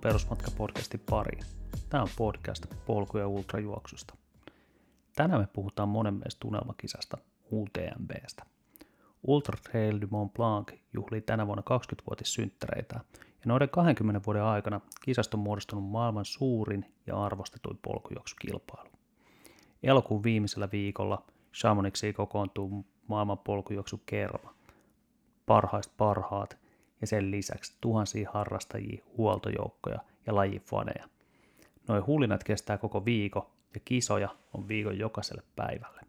Tervetuloa Perusmatka-podcastin pariin. Tämä on podcast polku- ja ultrajuoksusta. Tänään me puhutaan monen mielestä tunnelmakisasta UTMBstä. Ultra Trail du Mont Blanc juhlii tänä vuonna 20-vuotissynttäreitä ja noiden 20 vuoden aikana kisasta on muodostunut maailman suurin ja arvostetuin polkujuoksukilpailu. Elokuun viimeisellä viikolla Chamonixia kokoontuu maailman polkujuoksukerma. Parhaista parhaat ja sen lisäksi tuhansia harrastajia, huoltojoukkoja ja lajifaneja. Noin hulinat kestää koko viikko ja kisoja on viikon jokaiselle päivälle.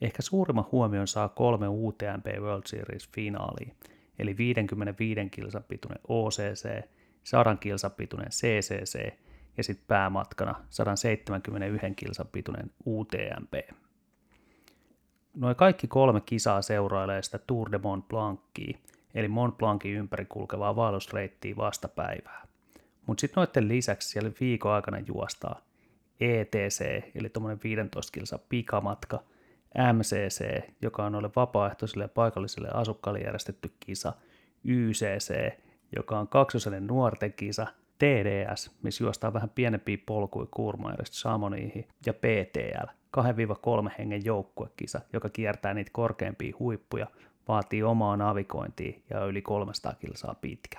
Ehkä suurimman huomion saa kolme UTMP World Series-finaalia, eli 55 kilsan pituinen OCC, 100 kilsan pituinen CCC ja sitten päämatkana 171 kilsan pituinen UTMP. Noin kaikki kolme kisaa seurailee sitä Tour de Mont Blancia, eli Mont Blancin ympäri kulkevaa vaellusreittiä vastapäivää. Mutta sitten noiden lisäksi siellä viikon aikana juostaa ETC, eli tuommoinen 15 kilsa pikamatka, MCC, joka on noille vapaaehtoisille ja paikallisille asukkaille järjestetty kisa, YCC, joka on kaksosainen nuorten kisa, TDS, missä juostaan vähän pienempiä polkuja Kuurmaidesta Samoniihin, ja PTL, 2-3 hengen joukkuekisa, joka kiertää niitä korkeampia huippuja, vaatii omaa navigointia ja yli 300 kilsaa pitkä.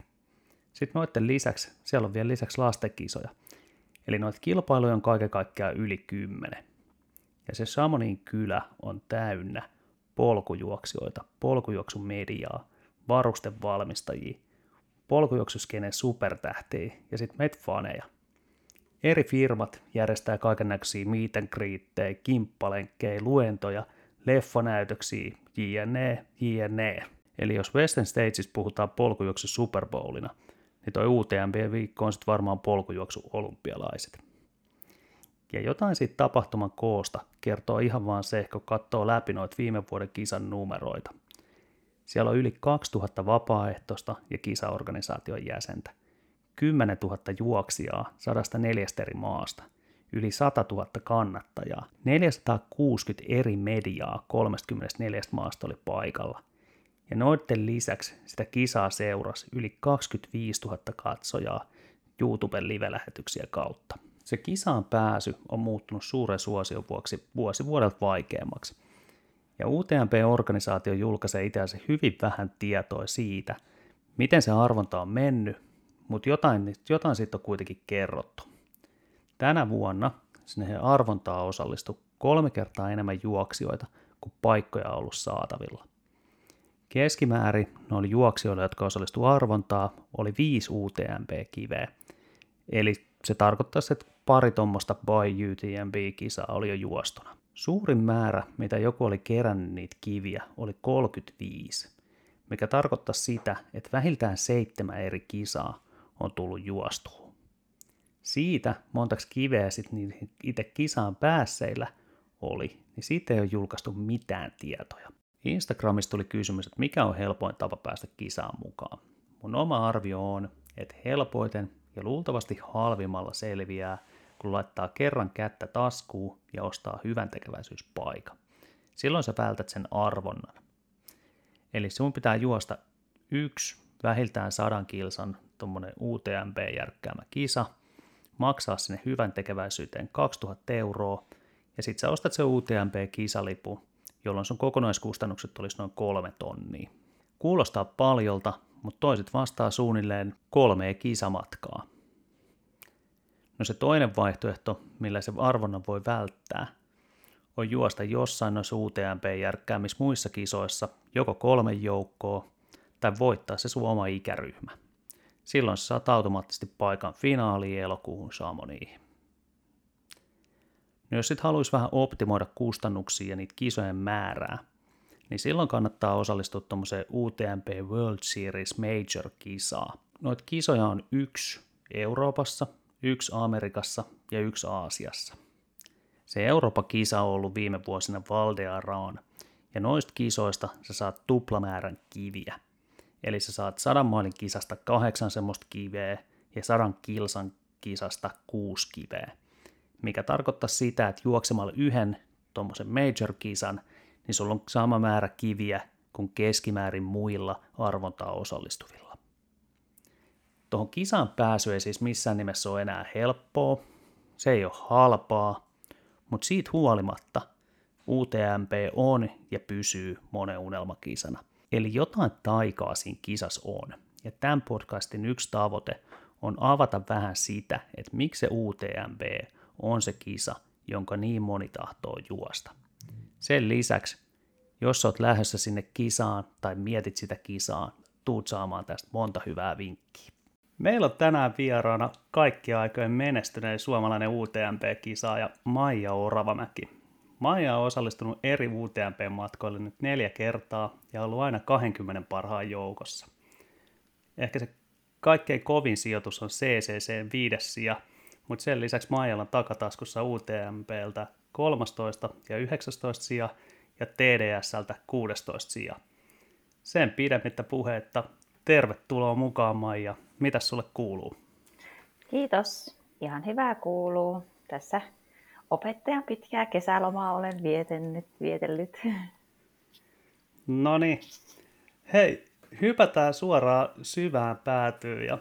Sitten noiden lisäksi, siellä on vielä lisäksi lastekisoja. Eli noita kilpailuja on kaiken kaikkiaan yli 10. Ja se Samonin kylä on täynnä polkujuoksijoita, polkujuoksumediaa, varustevalmistajia, polkujuoksuskenen supertähtiä ja sitten metfaneja. Eri firmat järjestää kaiken näköisiä meet and greettejä, kimppalenkkejä, luentoja, leffanäytöksiä, jne, jne. Eli jos Western Stages puhutaan polkujuoksu Super Bowlina, niin toi UTMB-viikko on sitten varmaan polkujuoksu olympialaiset. Ja jotain siitä tapahtuman koosta kertoo ihan vaan se, kun katsoo läpi noita viime vuoden kisan numeroita. Siellä on yli 2000 vapaaehtoista ja kisaorganisaation jäsentä, 10 000 juoksijaa 104 eri maasta, yli 100 000 kannattajaa, 460 eri mediaa 34 maasta oli paikalla – ja noiden lisäksi sitä kisaa seurasi yli 25 000 katsojaa YouTuben live-lähetyksiä kautta. Se kisaan pääsy on muuttunut suuren suosion vuoksi vuosi vuodelta vaikeammaksi. Ja UTMP-organisaatio julkaisee itse hyvin vähän tietoa siitä, miten se arvonta on mennyt, mutta jotain, jotain siitä on kuitenkin kerrottu. Tänä vuonna sinne arvontaa osallistui kolme kertaa enemmän juoksijoita kuin paikkoja on ollut saatavilla. Keskimäärin noilla juoksijoilla, jotka osallistuivat arvontaa, oli viisi UTMP-kiveä. Eli se tarkoittaisi, että pari tuommoista by UTMB-kisaa oli jo juostuna. Suurin määrä, mitä joku oli kerännyt niitä kiviä, oli 35, mikä tarkoittaa sitä, että vähintään seitsemän eri kisaa on tullut juostua. Siitä montaksi kiveä sitten itse kisaan päässeillä oli, niin siitä ei ole julkaistu mitään tietoja. Instagramista tuli kysymys, että mikä on helpoin tapa päästä kisaan mukaan. Mun oma arvio on, että helpoiten ja luultavasti halvimmalla selviää, kun laittaa kerran kättä taskuun ja ostaa hyvän tekeväisyyspaikan. Silloin sä vältät sen arvonnan. Eli sun pitää juosta yksi vähiltään sadan kilsan tuommoinen UTMP-järkkäämä kisa, maksaa sinne hyvän tekeväisyyteen 2000 euroa, ja sit sä ostat se UTMP-kisalipu, jolloin sun kokonaiskustannukset olisi noin kolme tonnia. Kuulostaa paljolta, mutta toiset vastaa suunnilleen kolmea kisamatkaa. No se toinen vaihtoehto, millä se arvonnan voi välttää, on juosta jossain noissa UTMP-järkkäämissä muissa kisoissa joko kolme joukkoa tai voittaa se sun oma ikäryhmä. Silloin sä saat automaattisesti paikan finaaliin elokuuhun Samoniin. No jos sitten haluaisi vähän optimoida kustannuksia ja niitä kisojen määrää, niin silloin kannattaa osallistua tuommoiseen UTMP World Series Major-kisaa. Noita kisoja on yksi Euroopassa, yksi Amerikassa ja yksi Aasiassa. Se Euroopan kisa on ollut viime vuosina Valdearaan, ja noista kisoista sä saat tuplamäärän kiviä. Eli sä saat sadan mailin kisasta kahdeksan semmoista kiveä ja sadan kilsan kisasta kuusi kiveä mikä tarkoittaa sitä, että juoksemalla yhden tuommoisen major-kisan, niin sulla on sama määrä kiviä kuin keskimäärin muilla arvontaa osallistuvilla. Tuohon kisaan pääsy ei siis missään nimessä ole enää helppoa, se ei ole halpaa, mutta siitä huolimatta UTMP on ja pysyy monen unelmakisana. Eli jotain taikaa siinä kisas on. Ja tämän podcastin yksi tavoite on avata vähän sitä, että miksi se UTMB on se kisa, jonka niin moni tahtoo juosta. Sen lisäksi, jos olet lähdössä sinne kisaan tai mietit sitä kisaa, tuut saamaan tästä monta hyvää vinkkiä. Meillä on tänään vieraana kaikki aikojen menestynein suomalainen UTMP-kisaaja Maija Oravamäki. Maija on osallistunut eri UTMP-matkoille nyt neljä kertaa ja ollut aina 20 parhaan joukossa. Ehkä se kaikkein kovin sijoitus on CCC viides sija, mutta sen lisäksi Maijalla on takataskussa UTMPltä 13 ja 19 sija ja TDSltä 16 sija. Sen pidemmittä puheetta, tervetuloa mukaan Maija. Mitä sulle kuuluu? Kiitos. Ihan hyvää kuuluu. Tässä opettajan pitkää kesälomaa olen vietennyt, vietellyt. No niin. Hei, hypätään suoraan syvään päätyyn ja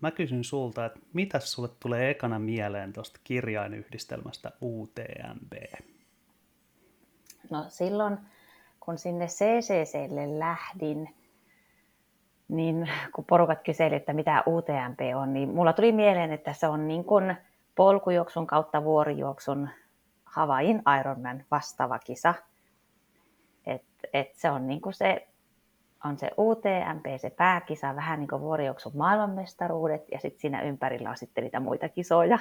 mä kysyn sulta, että mitä sulle tulee ekana mieleen tuosta kirjainyhdistelmästä UTMB? No silloin, kun sinne CCClle lähdin, niin kun porukat kyseli, että mitä UTMP on, niin mulla tuli mieleen, että se on niin kuin polkujuoksun kautta vuorijuoksun Havain Ironman vastaava kisa. Et, et se on niin kuin se on se UTMP, se pääkisa, vähän niin kuin vuorijuoksun maailmanmestaruudet, ja sitten siinä ympärillä on sitten niitä muita kisoja.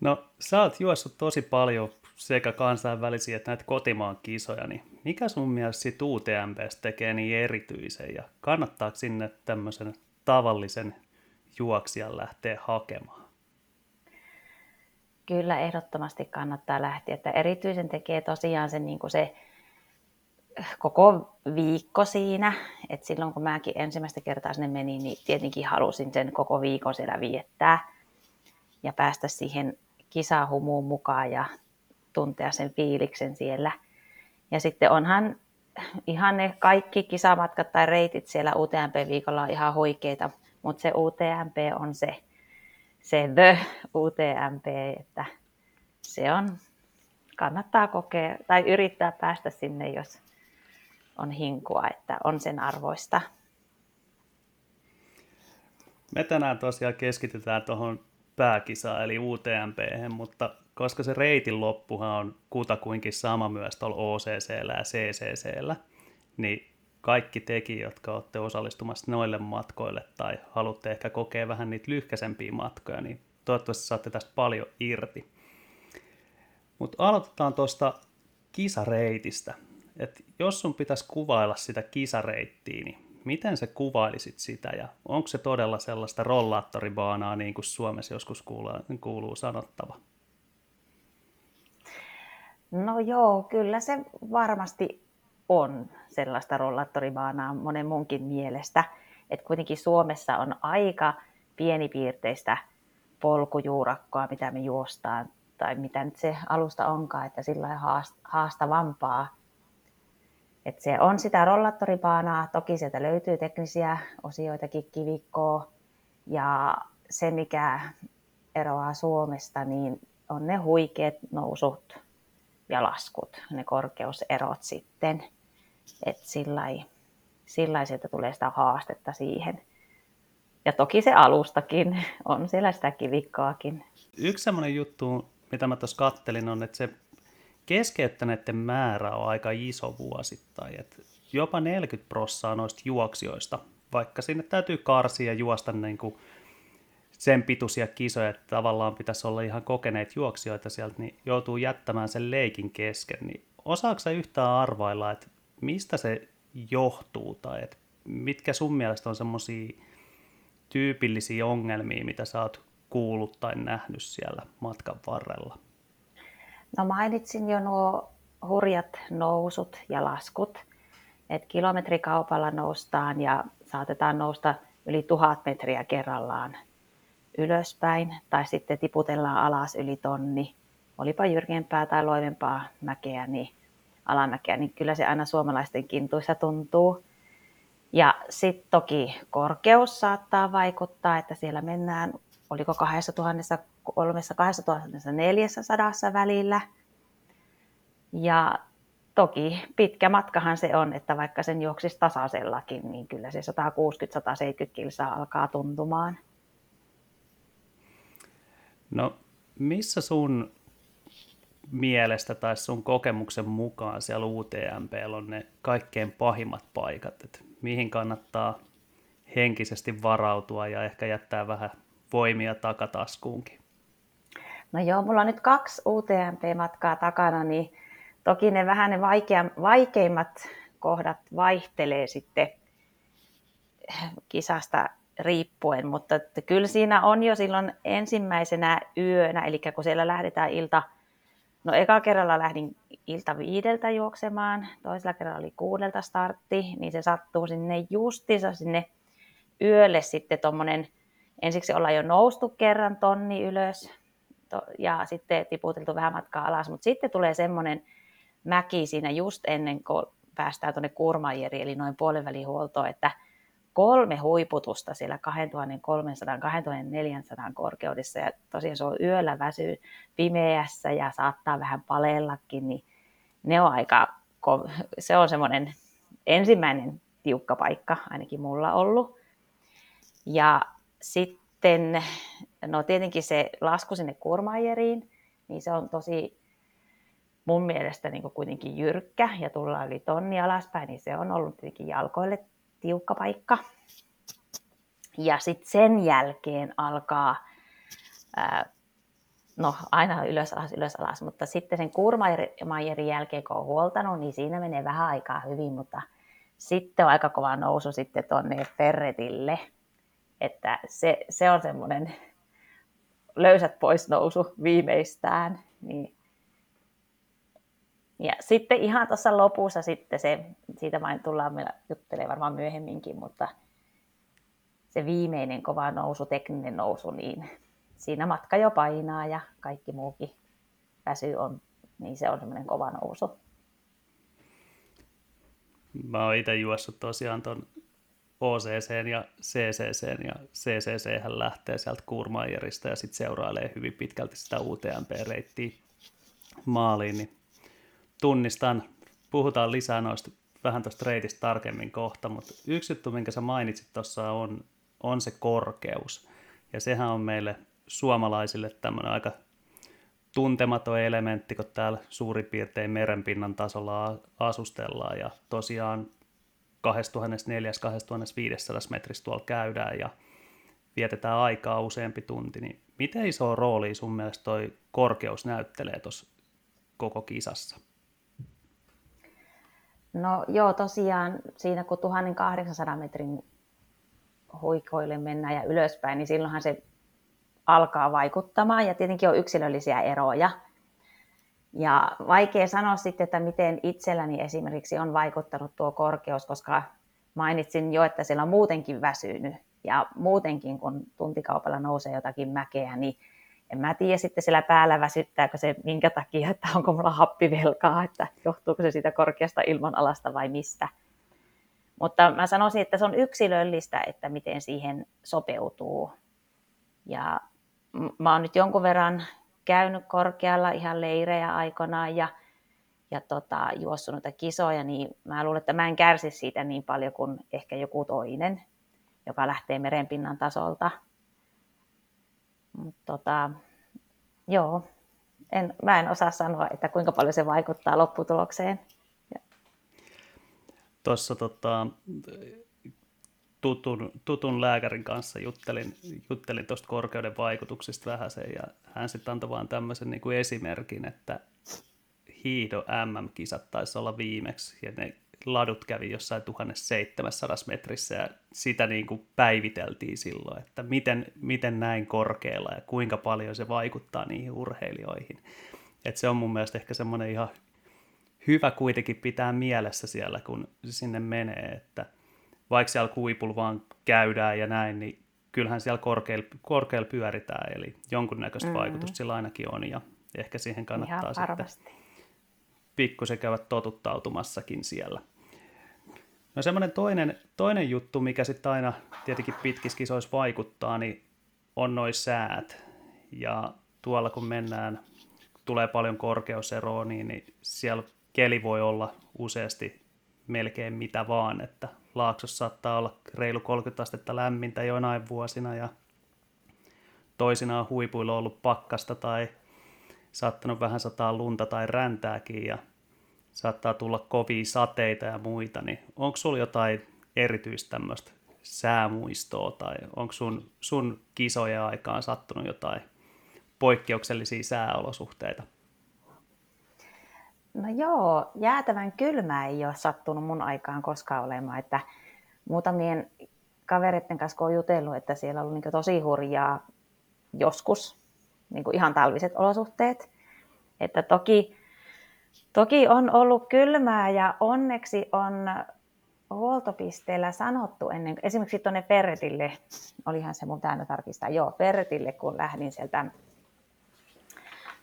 No, sä oot juossut tosi paljon sekä kansainvälisiä että näitä kotimaan kisoja, niin mikä sun mielestä UTMPstä tekee niin erityisen ja kannattaako sinne tämmöisen tavallisen juoksijan lähteä hakemaan? Kyllä ehdottomasti kannattaa lähteä, että erityisen tekee tosiaan se, niin kuin se koko viikko siinä. Et silloin kun mäkin ensimmäistä kertaa sinne menin, niin tietenkin halusin sen koko viikon siellä viettää ja päästä siihen kisahumuun mukaan ja tuntea sen fiiliksen siellä. Ja sitten onhan ihan ne kaikki kisamatkat tai reitit siellä UTMP-viikolla on ihan huikeita, mutta se UTMP on se, se the UTMP, että se on, kannattaa kokea tai yrittää päästä sinne, jos on hinkua, että on sen arvoista. Me tänään tosiaan keskitytään tuohon pääkisaan eli UTMP, mutta koska se reitin loppuhan on kutakuinkin sama myös tuolla OCCllä ja CCCllä, niin kaikki teki, jotka olette osallistumassa noille matkoille tai haluatte ehkä kokea vähän niitä lyhkäisempiä matkoja, niin toivottavasti saatte tästä paljon irti. Mutta aloitetaan tuosta kisareitistä. Et jos sun pitäisi kuvailla sitä kisareittiä, niin miten sä kuvailisit sitä ja onko se todella sellaista rollaattoribaanaa niin kuin Suomessa joskus kuuluu, kuuluu sanottava? No joo, kyllä se varmasti on sellaista rollaattoribaanaa monen munkin mielestä. Että kuitenkin Suomessa on aika pienipiirteistä polkujuurakkoa, mitä me juostaan, tai mitä nyt se alusta onkaan, että sillä haastavampaa et se on sitä rollattoripaanaa, toki sieltä löytyy teknisiä osioitakin kivikkoa, ja se mikä eroaa Suomesta, niin on ne huikeat nousut ja laskut, ne korkeuserot sitten. Että sillä sieltä tulee sitä haastetta siihen. Ja toki se alustakin, on siellä sitä kivikkoakin. Yksi semmoinen juttu, mitä mä tuossa kattelin, on, että se keskeyttäneiden määrä on aika iso vuosittain. Et jopa 40 prossaa noista juoksijoista, vaikka sinne täytyy karsia ja juosta niin kuin sen pituisia kisoja, että tavallaan pitäisi olla ihan kokeneet juoksijoita sieltä, niin joutuu jättämään sen leikin kesken. Niin osaako yhtään arvailla, että mistä se johtuu tai että mitkä sun mielestä on semmoisia tyypillisiä ongelmia, mitä sä oot kuullut tai nähnyt siellä matkan varrella? No mainitsin jo nuo hurjat nousut ja laskut, että kilometrikaupalla noustaan ja saatetaan nousta yli tuhat metriä kerrallaan ylöspäin tai sitten tiputellaan alas yli tonni. Olipa jyrkempää tai loivempaa mäkeä, niin alamäkeä, niin kyllä se aina suomalaisten kintuissa tuntuu. Ja sitten toki korkeus saattaa vaikuttaa, että siellä mennään, oliko 2300-2400 välillä. Ja toki pitkä matkahan se on, että vaikka sen juoksisi tasaisellakin, niin kyllä se 160-170 kilsaa alkaa tuntumaan. No missä sun mielestä tai sun kokemuksen mukaan siellä UTMP on ne kaikkein pahimmat paikat, että mihin kannattaa henkisesti varautua ja ehkä jättää vähän voimia takataskuunkin? No joo, mulla on nyt kaksi UTMP-matkaa takana, niin toki ne vähän ne vaikea, vaikeimmat kohdat vaihtelee sitten kisasta riippuen, mutta kyllä siinä on jo silloin ensimmäisenä yönä, eli kun siellä lähdetään ilta, no eka kerralla lähdin ilta viideltä juoksemaan, toisella kerralla oli kuudelta startti, niin se sattuu sinne justiinsa sinne yölle sitten tuommoinen, ensiksi ollaan jo noustu kerran tonni ylös ja sitten tiputeltu vähän matkaa alas, mutta sitten tulee semmoinen mäki siinä just ennen kuin päästään tuonne Kurmajeri, eli noin puolen huoltoon, että kolme huiputusta siellä 2300-2400 korkeudessa ja tosiaan se on yöllä väsyy pimeässä ja saattaa vähän paleellakin, niin ne on aika, se on semmoinen ensimmäinen tiukka paikka ainakin mulla ollut. Ja sitten, no tietenkin se lasku sinne Kurmajeriin, niin se on tosi mun mielestä niin kuitenkin jyrkkä ja tullaan yli tonni alaspäin, niin se on ollut tietenkin jalkoille tiukka paikka. Ja sitten sen jälkeen alkaa, no aina ylös alas, ylös alas, mutta sitten sen Kurmaijerin jälkeen kun on huoltanut, niin siinä menee vähän aikaa hyvin, mutta sitten on aika kova nousu sitten tuonne Ferretille, että se, se on semmoinen löysät pois nousu viimeistään, niin ja sitten ihan tuossa lopussa sitten se, siitä vain tullaan meillä juttelemaan varmaan myöhemminkin, mutta se viimeinen kova nousu, tekninen nousu, niin siinä matka jo painaa ja kaikki muukin väsy on, niin se on semmoinen kova nousu. Mä oon itse juossut tosiaan ton OCC ja CCC, ja CCC lähtee sieltä Kurmaijerista ja sitten seurailee hyvin pitkälti sitä UTMP-reittiä maaliin, niin tunnistan, puhutaan lisää noista vähän tuosta reitistä tarkemmin kohta, mutta yksi juttu, minkä sä mainitsit tuossa on, on se korkeus. Ja sehän on meille suomalaisille tämmöinen aika tuntematon elementti, kun täällä suurin piirtein merenpinnan tasolla asustellaan ja tosiaan 2400-2500 metrissä tuolla käydään ja vietetään aikaa useampi tunti, niin miten iso rooli sun mielestä toi korkeus näyttelee tuossa koko kisassa? No joo, tosiaan siinä kun 1800 metrin huikoille mennään ja ylöspäin, niin silloinhan se alkaa vaikuttamaan ja tietenkin on yksilöllisiä eroja. Ja vaikea sanoa sitten, että miten itselläni esimerkiksi on vaikuttanut tuo korkeus, koska mainitsin jo, että siellä on muutenkin väsynyt ja muutenkin kun tuntikaupalla nousee jotakin mäkeä, niin en mä tiedä sitten siellä päällä väsyttääkö se minkä takia, että onko mulla happivelkaa, että johtuuko se siitä korkeasta ilmanalasta vai mistä. Mutta mä sanoisin, että se on yksilöllistä, että miten siihen sopeutuu. Ja mä oon nyt jonkun verran käynyt korkealla ihan leirejä aikanaan ja, ja tota, juossut noita kisoja, niin mä luulen, että mä en kärsi siitä niin paljon kuin ehkä joku toinen, joka lähtee merenpinnan tasolta. Mutta tota, joo, en, mä en osaa sanoa, että kuinka paljon se vaikuttaa lopputulokseen. Tuossa tota, tutun, tutun lääkärin kanssa juttelin, juttelin tuosta korkeuden vaikutuksista vähän sen, ja hän sitten antoi vaan tämmöisen niin kuin esimerkin, että hiihdo MM-kisat taisi olla viimeksi, ja ne ladut kävi jossain 1700 metrissä ja sitä niin kuin päiviteltiin silloin, että miten, miten näin korkealla ja kuinka paljon se vaikuttaa niihin urheilijoihin. Et se on mun mielestä ehkä semmoinen ihan hyvä kuitenkin pitää mielessä siellä, kun sinne menee, että vaikka siellä kuipulla vaan käydään ja näin, niin kyllähän siellä korkealla, korkealla pyöritään, eli jonkunnäköistä mm-hmm. vaikutusta sillä ainakin on, ja ehkä siihen kannattaa Ihan sitten pikkusen käydä totuttautumassakin siellä. No semmoinen toinen, toinen juttu, mikä sitten aina tietenkin pitkissä kisoissa vaikuttaa, niin on noin säät. Ja tuolla kun mennään, tulee paljon korkeuseroa, niin, niin siellä keli voi olla useasti melkein mitä vaan, että laaksossa saattaa olla reilu 30 astetta lämmintä joinain vuosina ja toisinaan huipuilla on ollut pakkasta tai saattanut vähän sataa lunta tai räntääkin ja saattaa tulla kovia sateita ja muita, niin onko sulla jotain erityistä tämmöistä säämuistoa tai onko sun, sun kisojen aikaan sattunut jotain poikkeuksellisia sääolosuhteita? No joo, jäätävän kylmä ei ole sattunut mun aikaan koskaan olemaan, että muutamien kavereiden kanssa kun on jutellut, että siellä on ollut niin tosi hurjaa joskus niin ihan talviset olosuhteet. Että toki, toki on ollut kylmää ja onneksi on huoltopisteellä sanottu ennen, esimerkiksi tuonne Ferretille, olihan se mun täynnä tarkistaa, joo, Ferretille, kun lähdin sieltä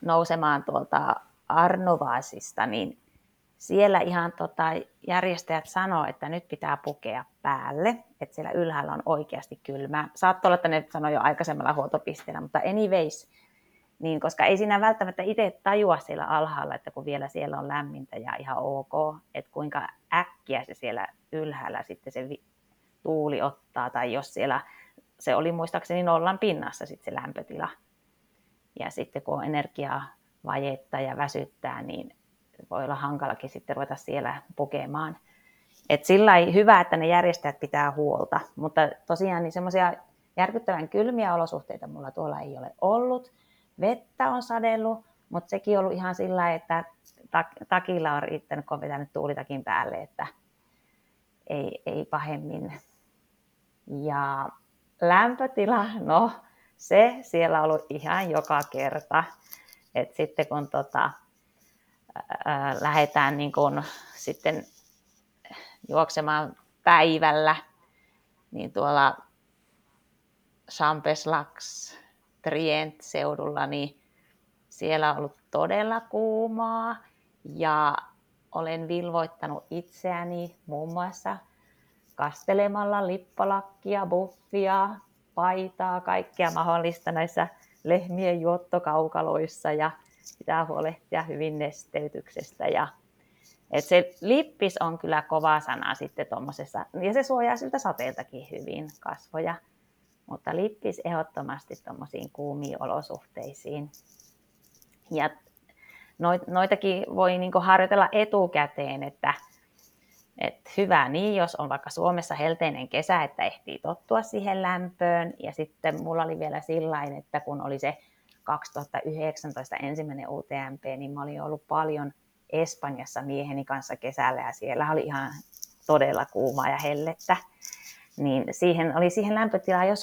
nousemaan tuolta Arnovaasista, niin siellä ihan tota, järjestäjät sanoo, että nyt pitää pukea päälle, että siellä ylhäällä on oikeasti kylmää. Saattoi olla, että ne sanoi jo aikaisemmalla huoltopisteellä, mutta anyways, niin koska ei siinä välttämättä itse tajua siellä alhaalla, että kun vielä siellä on lämmintä ja ihan ok, että kuinka äkkiä se siellä ylhäällä sitten se tuuli ottaa, tai jos siellä, se oli muistaakseni nollan pinnassa sitten se lämpötila. Ja sitten kun on energiaa vajetta ja väsyttää, niin voi olla hankalakin sitten ruveta siellä pukemaan. Et sillä ei hyvä, että ne järjestäjät pitää huolta, mutta tosiaan niin semmoisia järkyttävän kylmiä olosuhteita mulla tuolla ei ole ollut. Vettä on sadellut, mutta sekin on ollut ihan sillä että takilla on riittänyt, kun on vetänyt tuulitakin päälle, että ei, ei pahemmin. Ja lämpötila, no se siellä on ollut ihan joka kerta. Et sitten kun tota, ää, lähdetään niin kun sitten juoksemaan päivällä, niin tuolla Champeslax Trient-seudulla, niin siellä on ollut todella kuumaa ja olen vilvoittanut itseäni muun muassa kastelemalla lippalakkia, buffia, paitaa, kaikkea mahdollista näissä lehmien juottokaukaloissa ja pitää huolehtia hyvin nesteytyksestä. Ja, et se lippis on kyllä kova sana sitten tuommoisessa, ja se suojaa siltä sateeltakin hyvin kasvoja. Mutta lippis ehdottomasti tuommoisiin kuumiin olosuhteisiin. Ja noitakin voi niin harjoitella etukäteen, että, että hyvä niin, jos on vaikka Suomessa helteinen kesä, että ehtii tottua siihen lämpöön. Ja sitten mulla oli vielä sillä että kun oli se 2019 ensimmäinen UTMP, niin mä olin ollut paljon Espanjassa mieheni kanssa kesällä ja siellä oli ihan todella kuumaa ja hellettä. Niin siihen oli siihen lämpötilaan jo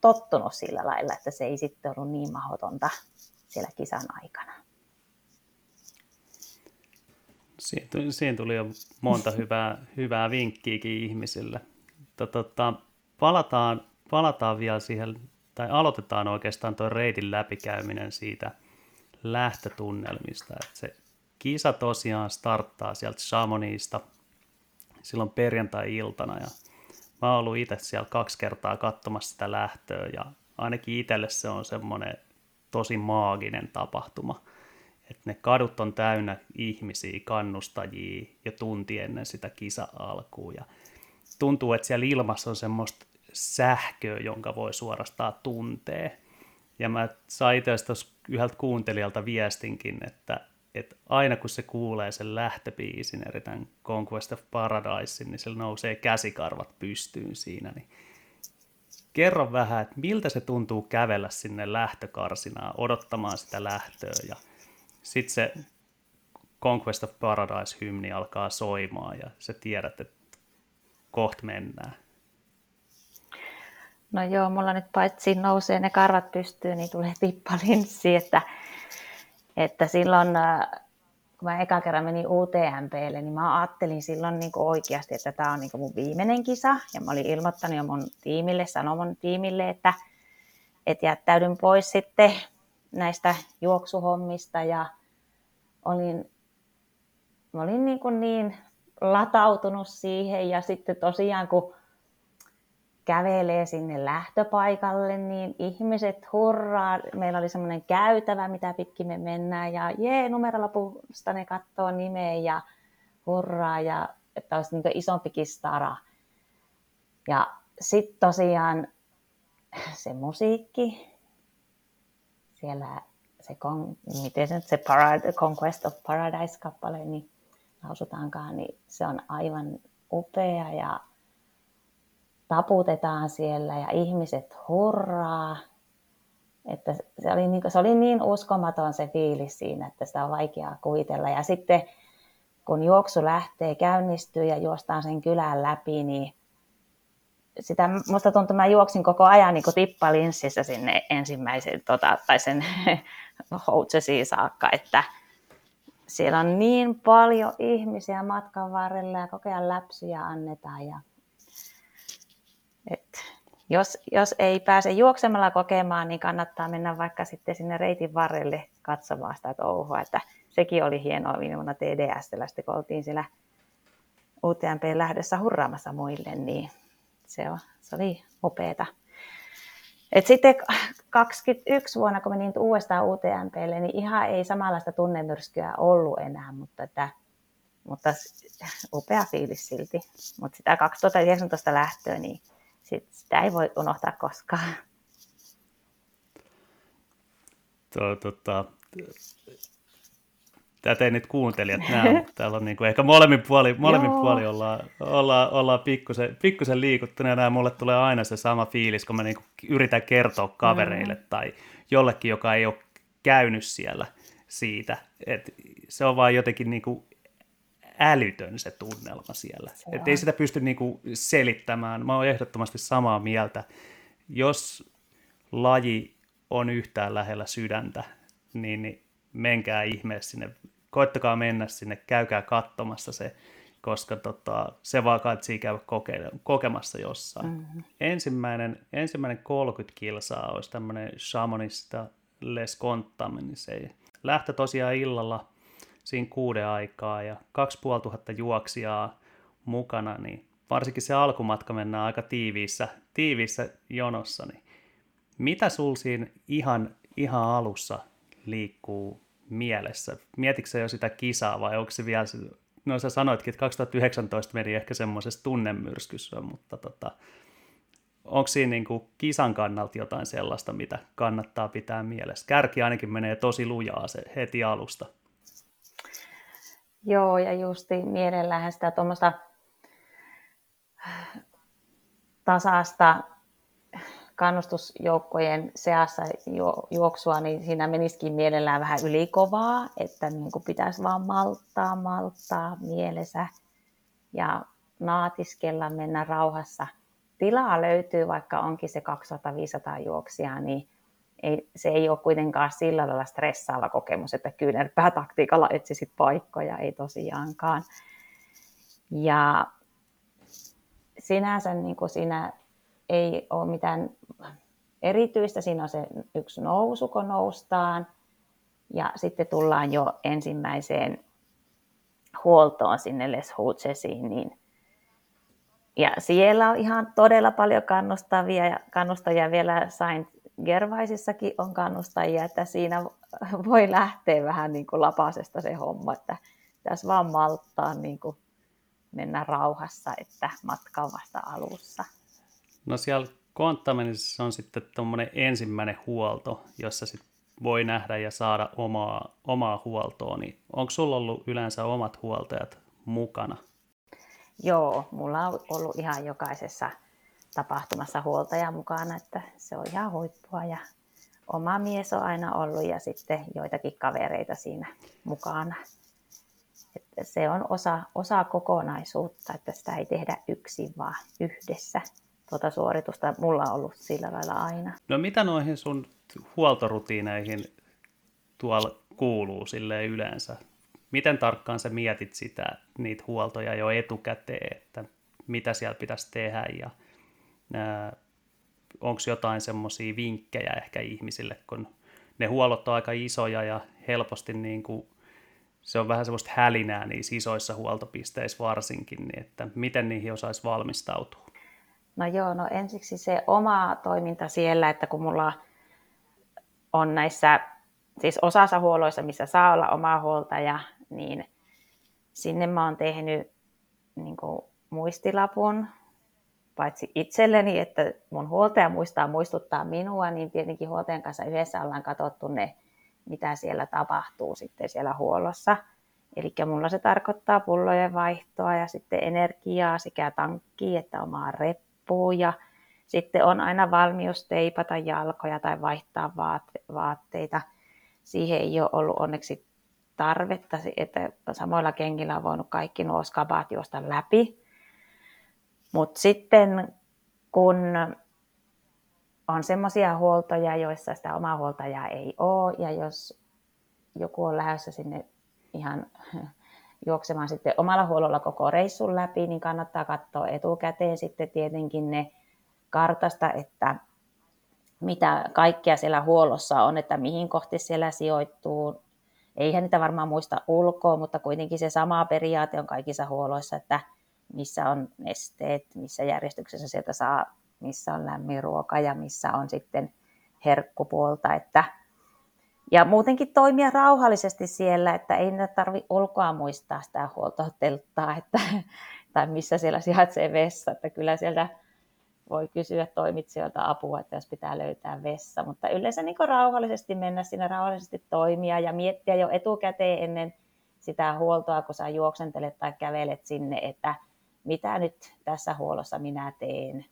tottunut sillä lailla, että se ei sitten ollut niin mahdotonta siellä kisan aikana. Siinä tuli jo monta hyvää, hyvää vinkkiäkin ihmisille. Tota, palataan, palataan vielä siihen, tai aloitetaan oikeastaan tuo reitin läpikäyminen siitä lähtötunnelmista. Että se kisa tosiaan starttaa sieltä Chamonixista silloin perjantai-iltana ja mä oon ollut itse siellä kaksi kertaa katsomassa sitä lähtöä ja ainakin itselle se on semmoinen tosi maaginen tapahtuma. Että ne kadut on täynnä ihmisiä, kannustajia jo tunti ennen sitä kisa-alkua. Ja tuntuu, että siellä ilmassa on semmoista sähköä, jonka voi suorastaan tuntee. Ja mä sain itse yhdeltä kuuntelijalta viestinkin, että, että aina kun se kuulee sen lähtöbiisin, eri tämän Conquest of Paradise, niin se nousee käsikarvat pystyyn siinä. Niin kerro vähän, että miltä se tuntuu kävellä sinne lähtökarsinaan, odottamaan sitä lähtöä ja sitten se Conquest of Paradise-hymni alkaa soimaan ja sä tiedät, että kohta mennään. No joo, mulla nyt paitsi nousee ne karvat pystyyn, niin tulee pippalinssi, että, että silloin äh, kun mä eka kerran menin UTMPlle, niin mä ajattelin silloin niin oikeasti, että tämä on niin mun viimeinen kisa. Ja mä olin ilmoittanut jo mun tiimille, sanoin mun tiimille, että, että jättäydyn pois sitten näistä juoksuhommista ja olin, mä olin niin, kuin niin latautunut siihen ja sitten tosiaan kun kävelee sinne lähtöpaikalle, niin ihmiset hurraa. Meillä oli semmoinen käytävä, mitä pitkin me mennään ja jee, numerolapusta ne katsoo nimeä ja hurraa ja että olisi niin isompikin stara. Ja sitten tosiaan se musiikki, siellä se, miten se, se Parad- Conquest of Paradise-kappale, niin lausutaankaan, niin se on aivan upea ja taputetaan siellä ja ihmiset hurraa. Että se, oli niin, se oli niin uskomaton se fiilis siinä, että sitä on vaikea kuvitella. Ja sitten kun juoksu lähtee, käynnistyy ja juostaan sen kylän läpi, niin sitä, musta tuntuu, että mä juoksin koko ajan niin tippalinssissä sinne ensimmäisen, tota, tai sen Houtsesiin saakka, että siellä on niin paljon ihmisiä matkan varrella ja koko ajan läpsyjä annetaan. Ja, et, jos, jos ei pääse juoksemalla kokemaan, niin kannattaa mennä vaikka sitten sinne reitin varrelle katsomaan sitä touhua. Että sekin oli hienoa viime vuonna TDSllä, kun oltiin siellä UTMP lähdössä hurraamassa muille, niin se, on, se oli upeeta. Et sitten 21 vuonna, kun menin uudestaan UTMPlle, niin ihan ei samanlaista tunnemyrskyä ollut enää, mutta, että, mutta upea fiilis silti. Mutta sitä 2019 lähtöä, niin sit, sitä ei voi unohtaa koskaan. Tuo, tota, tätä ei nyt kuuntelijat näe, mutta täällä on niin kuin, ehkä molemmin puoli, molemmin puoli ollaan, ollaan, ollaan pikkusen, pikkusen liikuttuneet ja mulle tulee aina se sama fiilis, kun mä niin kuin yritän kertoa kavereille mm. tai jollekin, joka ei ole käynyt siellä siitä, että se on vaan jotenkin niin kuin älytön se tunnelma siellä. Että ei sitä pysty niin kuin selittämään. Mä oon ehdottomasti samaa mieltä. Jos laji on yhtään lähellä sydäntä, niin, niin menkää ihmeessä sinne koittakaa mennä sinne, käykää katsomassa se, koska tota, se vaan katsii käydä koke- kokemassa jossain. Mm-hmm. Ensimmäinen, ensimmäinen 30 kilsaa olisi tämmöinen Shamonista Les Contamen, niin lähtö tosiaan illalla siinä kuuden aikaa ja 2500 juoksijaa mukana, niin varsinkin se alkumatka mennään aika tiiviissä, tiiviissä jonossa, niin mitä sul siinä ihan, ihan alussa liikkuu mielessä? Mietitkö jo sitä kisaa vai onko se vielä, no sä sanoitkin, että 2019 meni ehkä semmoisessa tunnemyrskyssä, mutta tota, onko siinä niin kuin kisan kannalta jotain sellaista, mitä kannattaa pitää mielessä? Kärki ainakin menee tosi lujaa se heti alusta. Joo, ja justi mielellähän sitä tuommoista tasasta kannustusjoukkojen seassa juoksua, niin siinä menisikin mielellään vähän ylikovaa, että niin kuin pitäisi vaan malttaa, malttaa mielessä ja naatiskella, mennä rauhassa. Tilaa löytyy, vaikka onkin se 2500 juoksia, niin ei, se ei ole kuitenkaan sillä lailla stressaava kokemus, että kyynärpää taktiikalla etsisit paikkoja, ei tosiaankaan. Ja sinänsä niin kuin siinä ei ole mitään erityistä. Siinä on se yksi nousu, kun noustaan. Ja sitten tullaan jo ensimmäiseen huoltoon sinne Les Houtsesiin, niin ja siellä on ihan todella paljon kannustavia ja kannustajia vielä Saint Gervaisissakin on kannustajia, että siinä voi lähteä vähän niin kuin lapasesta se homma, että tässä vaan malttaa niin kuin mennä rauhassa, että matka on vasta alussa. No siellä Konttamenissa on sitten tuommoinen ensimmäinen huolto, jossa sit voi nähdä ja saada omaa, omaa huoltoa, niin onko sulla ollut yleensä omat huoltajat mukana? Joo, mulla on ollut ihan jokaisessa tapahtumassa huoltaja mukana, että se on ihan huippua ja oma mies on aina ollut ja sitten joitakin kavereita siinä mukana. Että se on osa, osa kokonaisuutta, että sitä ei tehdä yksin, vaan yhdessä tuota suoritusta mulla on ollut sillä lailla aina. No mitä noihin sun huoltorutiineihin tuolla kuuluu sille yleensä? Miten tarkkaan sä mietit sitä, niitä huoltoja jo etukäteen, että mitä siellä pitäisi tehdä ja onko jotain semmoisia vinkkejä ehkä ihmisille, kun ne huollot on aika isoja ja helposti niin kuin se on vähän semmoista hälinää niissä isoissa huoltopisteissä varsinkin, niin että miten niihin osaisi valmistautua? No joo, no ensiksi se oma toiminta siellä, että kun mulla on näissä, siis osassa huoloissa, missä saa olla oma huoltaja, niin sinne mä oon tehnyt niin kuin muistilapun, paitsi itselleni, että mun huoltaja muistaa muistuttaa minua, niin tietenkin huoltajan kanssa yhdessä ollaan katsottu ne, mitä siellä tapahtuu sitten siellä huollossa. Eli mulla se tarkoittaa pullojen vaihtoa ja sitten energiaa sekä tankkiin että omaa reppuun. Ja sitten on aina valmius teipata jalkoja tai vaihtaa vaatteita. Siihen ei ole ollut onneksi tarvetta, että samoilla kengillä on voinut kaikki nuo skabaat juosta läpi. Mutta sitten kun on semmoisia huoltoja, joissa sitä omaa huoltajaa ei ole, ja jos joku on lähdössä sinne ihan juoksemaan sitten omalla huollolla koko reissun läpi, niin kannattaa katsoa etukäteen sitten tietenkin ne kartasta, että mitä kaikkea siellä huollossa on, että mihin kohti siellä sijoittuu. Eihän niitä varmaan muista ulkoa, mutta kuitenkin se sama periaate on kaikissa huolloissa, että missä on nesteet, missä järjestyksessä sieltä saa, missä on lämmin ruoka ja missä on sitten herkkupuolta. Että, ja muutenkin toimia rauhallisesti siellä, että ei niitä tarvitse ulkoa muistaa sitä huoltotelttaa, että, tai missä siellä sijaitsee vessa, että kyllä sieltä voi kysyä toimitsijoilta apua, että jos pitää löytää vessa, mutta yleensä niin rauhallisesti mennä sinne, rauhallisesti toimia ja miettiä jo etukäteen ennen sitä huoltoa, kun sä juoksentelet tai kävelet sinne, että mitä nyt tässä huollossa minä teen.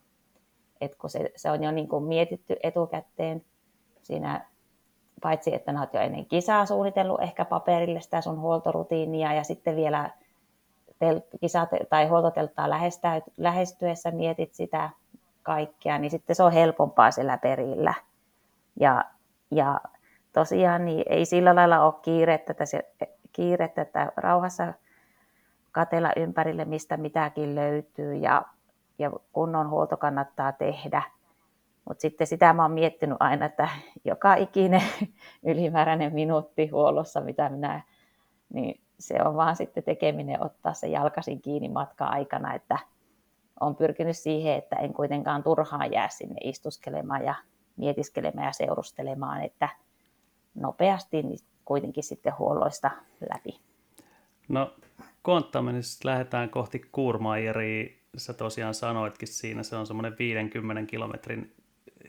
Et kun se, se on jo niin kuin mietitty etukäteen siinä, paitsi että olet jo ennen kisaa suunnitellut ehkä paperille sitä sun huoltorutiinia ja sitten vielä tel, kisa- tai huoltotelttaa lähestyessä mietit sitä kaikkea, niin sitten se on helpompaa siellä perillä. Ja, ja tosiaan niin ei sillä lailla ole kiirettä, että, se, kiirettä, että rauhassa katella ympärille, mistä mitäkin löytyy ja, ja kunnon huolto kannattaa tehdä. Mutta sitten sitä mä oon miettinyt aina, että joka ikinen ylimääräinen minuutti huollossa, mitä minä, niin se on vaan sitten tekeminen ottaa se jalkasin kiinni matka aikana, että on pyrkinyt siihen, että en kuitenkaan turhaan jää sinne istuskelemaan ja mietiskelemään ja seurustelemaan, että nopeasti niin kuitenkin sitten huolloista läpi. No Konttamenissa lähdetään kohti Kurmaijeria. Sä tosiaan sanoitkin siinä, se on semmoinen 50 kilometrin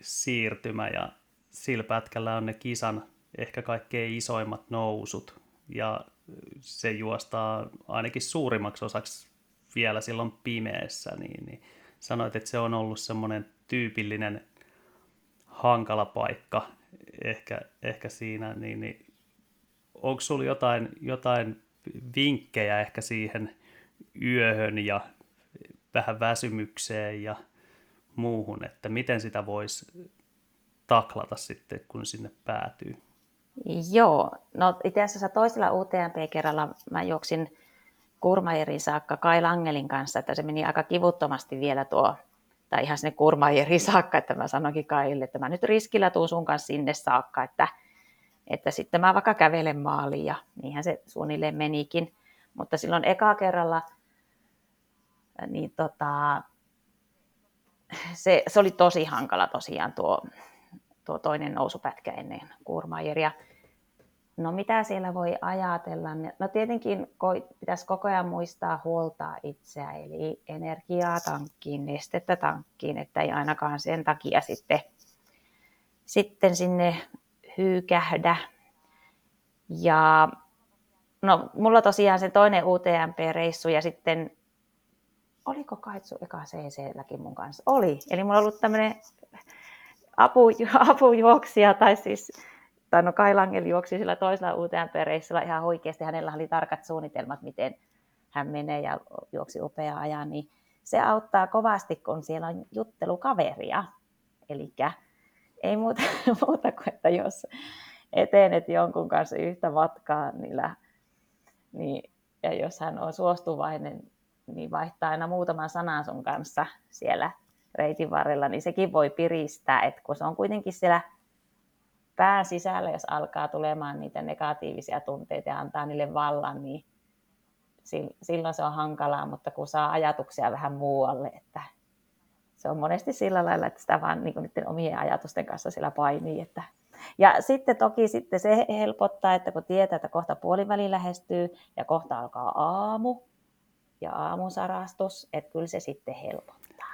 siirtymä ja sillä pätkällä on ne kisan ehkä kaikkein isoimmat nousut ja se juostaa ainakin suurimmaksi osaksi vielä silloin pimeässä, niin, niin sanoit, että se on ollut semmoinen tyypillinen hankala paikka ehkä, ehkä siinä, niin, niin onko sulla jotain, jotain vinkkejä ehkä siihen yöhön ja vähän väsymykseen ja muuhun, että miten sitä voisi taklata sitten, kun sinne päätyy? Joo, no itse asiassa toisella UTMP-kerralla mä juoksin Kurmajerin saakka Kai Langelin kanssa, että se meni aika kivuttomasti vielä tuo, tai ihan sinne Kurmajerin saakka, että mä sanoinkin Kaille, että mä nyt riskillä tuun sun kanssa sinne saakka, että että sitten mä vaikka kävelen maaliin ja niinhän se suunnilleen menikin. Mutta silloin eka kerralla niin tota, se, se, oli tosi hankala tosiaan tuo, tuo toinen nousupätkä ennen Kurmajeria. No mitä siellä voi ajatella? No tietenkin pitäisi koko ajan muistaa huoltaa itseä, eli energiaa tankkiin, nestettä tankkiin, että ei ainakaan sen takia sitten, sitten sinne hyykähdä. Ja no, mulla tosiaan se toinen UTMP-reissu ja sitten, oliko Kaitsu eka CC-läkin mun kanssa? Oli. Eli mulla on ollut tämmöinen apu, apujuoksija, tai siis, tai no Kai Langel juoksi sillä toisella UTMP-reissulla ihan oikeasti. Hänellä oli tarkat suunnitelmat, miten hän menee ja juoksi upea ajan, niin se auttaa kovasti, kun siellä on juttelukaveria. Eli ei muuta, muuta kuin, että jos etenet jonkun kanssa yhtä matkaa, niillä, niin, ja jos hän on suostuvainen, niin vaihtaa aina muutaman sanan sun kanssa siellä reitin varrella, niin sekin voi piristää, että kun se on kuitenkin siellä pään sisällä, jos alkaa tulemaan niitä negatiivisia tunteita ja antaa niille vallan, niin silloin se on hankalaa, mutta kun saa ajatuksia vähän muualle, että se on monesti sillä lailla, että sitä vaan niin niiden omien ajatusten kanssa sillä painii. Että. Ja sitten toki sitten se helpottaa, että kun tietää, että kohta puoliväli lähestyy ja kohta alkaa aamu ja aamusarastus, että kyllä se sitten helpottaa.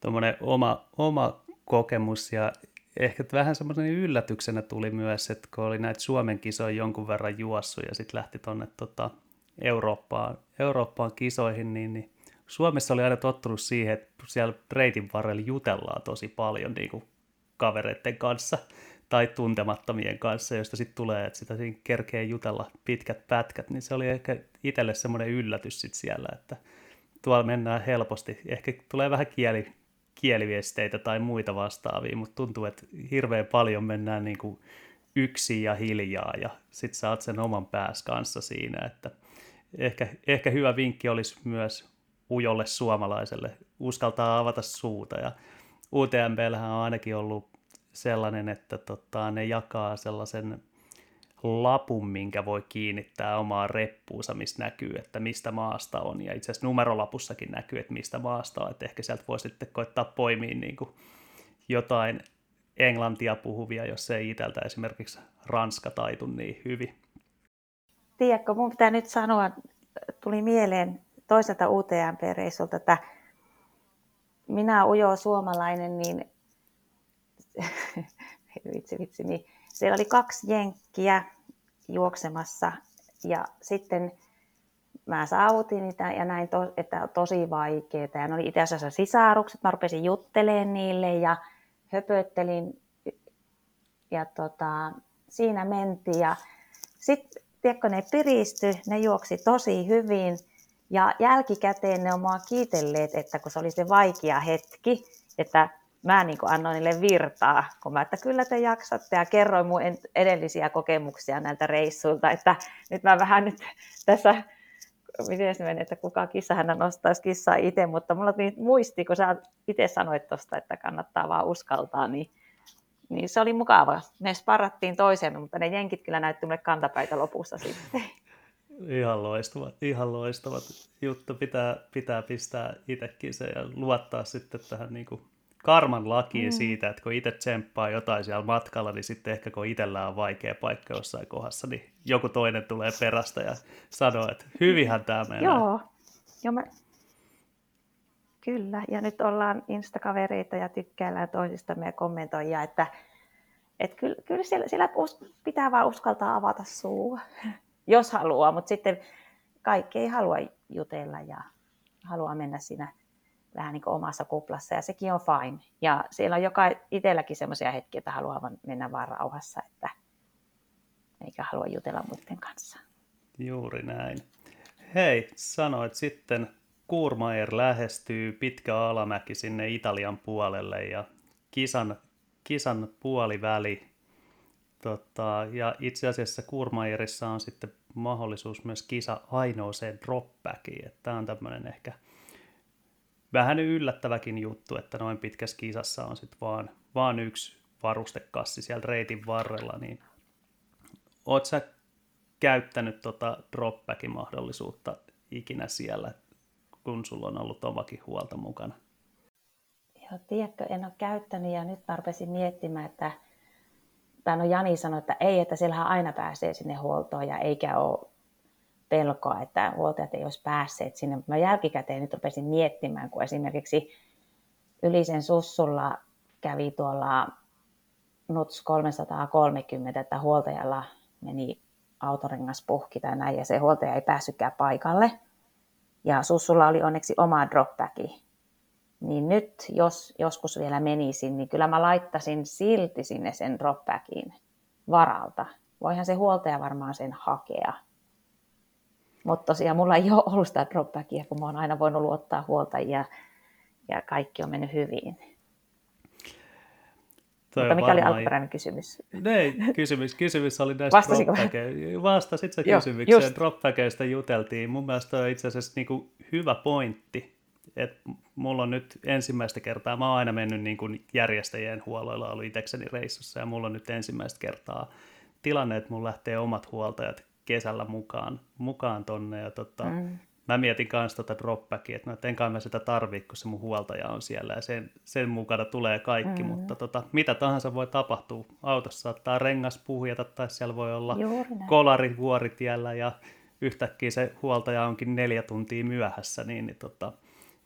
Tuommoinen oma, oma kokemus ja ehkä vähän semmoisen yllätyksenä tuli myös, että kun oli näitä Suomen kisoja jonkun verran juossut ja sitten lähti tuonne tota, Eurooppaan, Eurooppaan kisoihin, niin, niin Suomessa oli aina tottunut siihen, että siellä reitin varrella jutellaan tosi paljon niin kuin kavereiden kanssa tai tuntemattomien kanssa, josta sitten tulee, että sitä kerkee jutella pitkät pätkät, niin se oli ehkä itselle semmoinen yllätys sitten siellä, että tuolla mennään helposti. Ehkä tulee vähän kieli, kieliviesteitä tai muita vastaavia, mutta tuntuu, että hirveän paljon mennään niin kuin yksin ja hiljaa ja sitten saat sen oman pääs kanssa siinä, että ehkä, ehkä hyvä vinkki olisi myös ujolle suomalaiselle uskaltaa avata suuta ja UTMBllähän on ainakin ollut sellainen, että tota, ne jakaa sellaisen lapun, minkä voi kiinnittää omaan reppuunsa, mistä näkyy, että mistä maasta on. Ja itse asiassa numerolapussakin näkyy, että mistä maasta on. Että ehkä sieltä voi sitten koittaa poimia niin kuin jotain englantia puhuvia, jos ei itseltä esimerkiksi ranska taitu niin hyvin. Tiedätkö, mun pitää nyt sanoa, tuli mieleen toiselta UTMP-reissulta, että minä ujo suomalainen, niin vitsi, vitsi, niin siellä oli kaksi jenkkiä juoksemassa ja sitten mä saavutin niitä ja näin, to, että tosi vaikeaa. Ja ne oli itse asiassa sisarukset, mä rupesin juttelemaan niille ja höpöttelin ja tota, siinä mentiin. Ja sitten, tiedätkö, ne piristy, ne juoksi tosi hyvin ja jälkikäteen ne on mua kiitelleet, että kun se oli se vaikea hetki, että mä niin annoin niille virtaa, kun mä, että kyllä te jaksatte ja kerroin mun edellisiä kokemuksia näiltä reissuilta, että nyt mä vähän nyt tässä, miten se että kuka hän nostaisi kissaa itse, mutta mulla niin muisti, kun sä itse sanoit tuosta, että kannattaa vaan uskaltaa, niin, niin se oli mukava. Me sparrattiin toisemme, mutta ne jenkit kyllä näytti mulle kantapäitä lopussa sitten. Ihan loistava, ihan loistava juttu. Pitää, pitää pistää itsekin se ja luottaa sitten tähän niin kuin karman lakiin mm. siitä, että kun itse tsemppaa jotain siellä matkalla, niin sitten ehkä kun itsellä on vaikea paikka jossain kohdassa, niin joku toinen tulee perästä ja sanoo, että hyvinhän tämä menee. Joo, Joo mä... kyllä. Ja nyt ollaan instakavereita ja tykkäillään toisistamme ja kommentoijia, että, että kyllä, kyllä siellä, siellä pitää vaan uskaltaa avata suu, jos haluaa, mutta sitten kaikki ei halua jutella ja haluaa mennä siinä vähän niin kuin omassa kuplassa ja sekin on fine. Ja siellä on joka itselläkin semmoisia hetkiä, että haluaa mennä vaan rauhassa, että eikä halua jutella muiden kanssa. Juuri näin. Hei, sanoit sitten, Kurmaier lähestyy pitkä alamäki sinne Italian puolelle ja kisan, kisan puoliväli. Tota, ja itse asiassa Kurmaierissa on sitten mahdollisuus myös kisa ainoaseen dropbackiin. Tämä on tämmöinen ehkä – vähän yllättäväkin juttu, että noin pitkässä kisassa on sitten vaan, vaan yksi varustekassi siellä reitin varrella, niin oot sä käyttänyt tota dropbackin mahdollisuutta ikinä siellä, kun sulla on ollut omakin huolta mukana? Joo, tiedätkö, en ole käyttänyt ja nyt mä rupesin miettimään, että tai no Jani sanoi, että ei, että siellähän aina pääsee sinne huoltoon ja eikä ole pelkoa, että huoltajat ei olisi päässeet sinne. Mä jälkikäteen nyt rupesin miettimään, kun esimerkiksi Ylisen Sussulla kävi tuolla NUTS 330, että huoltajalla meni autorengas puhki tai näin, ja se huoltaja ei päässytkään paikalle. Ja Sussulla oli onneksi oma dropbacki. Niin nyt, jos joskus vielä menisin, niin kyllä mä laittasin silti sinne sen dropbackin varalta. Voihan se huoltaja varmaan sen hakea. Mutta tosiaan mulla ei ole ollut sitä dropbackia, kun mä oon aina voinut luottaa huoltajia ja kaikki on mennyt hyvin. Toi Mutta mikä varmaan... oli alkuperäinen kysymys? Ne, kysymys, kysymys oli näistä dropbackeista. Vastasit sä kysymykseen. Dropbackeista juteltiin. Mun mielestä on itse asiassa niin kuin hyvä pointti, Et mulla on nyt ensimmäistä kertaa, mä oon aina mennyt niin kuin järjestäjien huoloilla, ollut itsekseni reissussa, ja mulla on nyt ensimmäistä kertaa tilanne, että mun lähtee omat huoltajat kesällä mukaan, mukaan tonne, ja tota, mm mä mietin kanssa tota dropbackia, että no, et enkä mä sitä tarvii, kun se mun huoltaja on siellä ja sen, sen mukana tulee kaikki, mm-hmm. mutta tota, mitä tahansa voi tapahtua. Autossa saattaa rengas puhjata tai siellä voi olla kolari vuoritiellä ja yhtäkkiä se huoltaja onkin neljä tuntia myöhässä, niin, niin tota,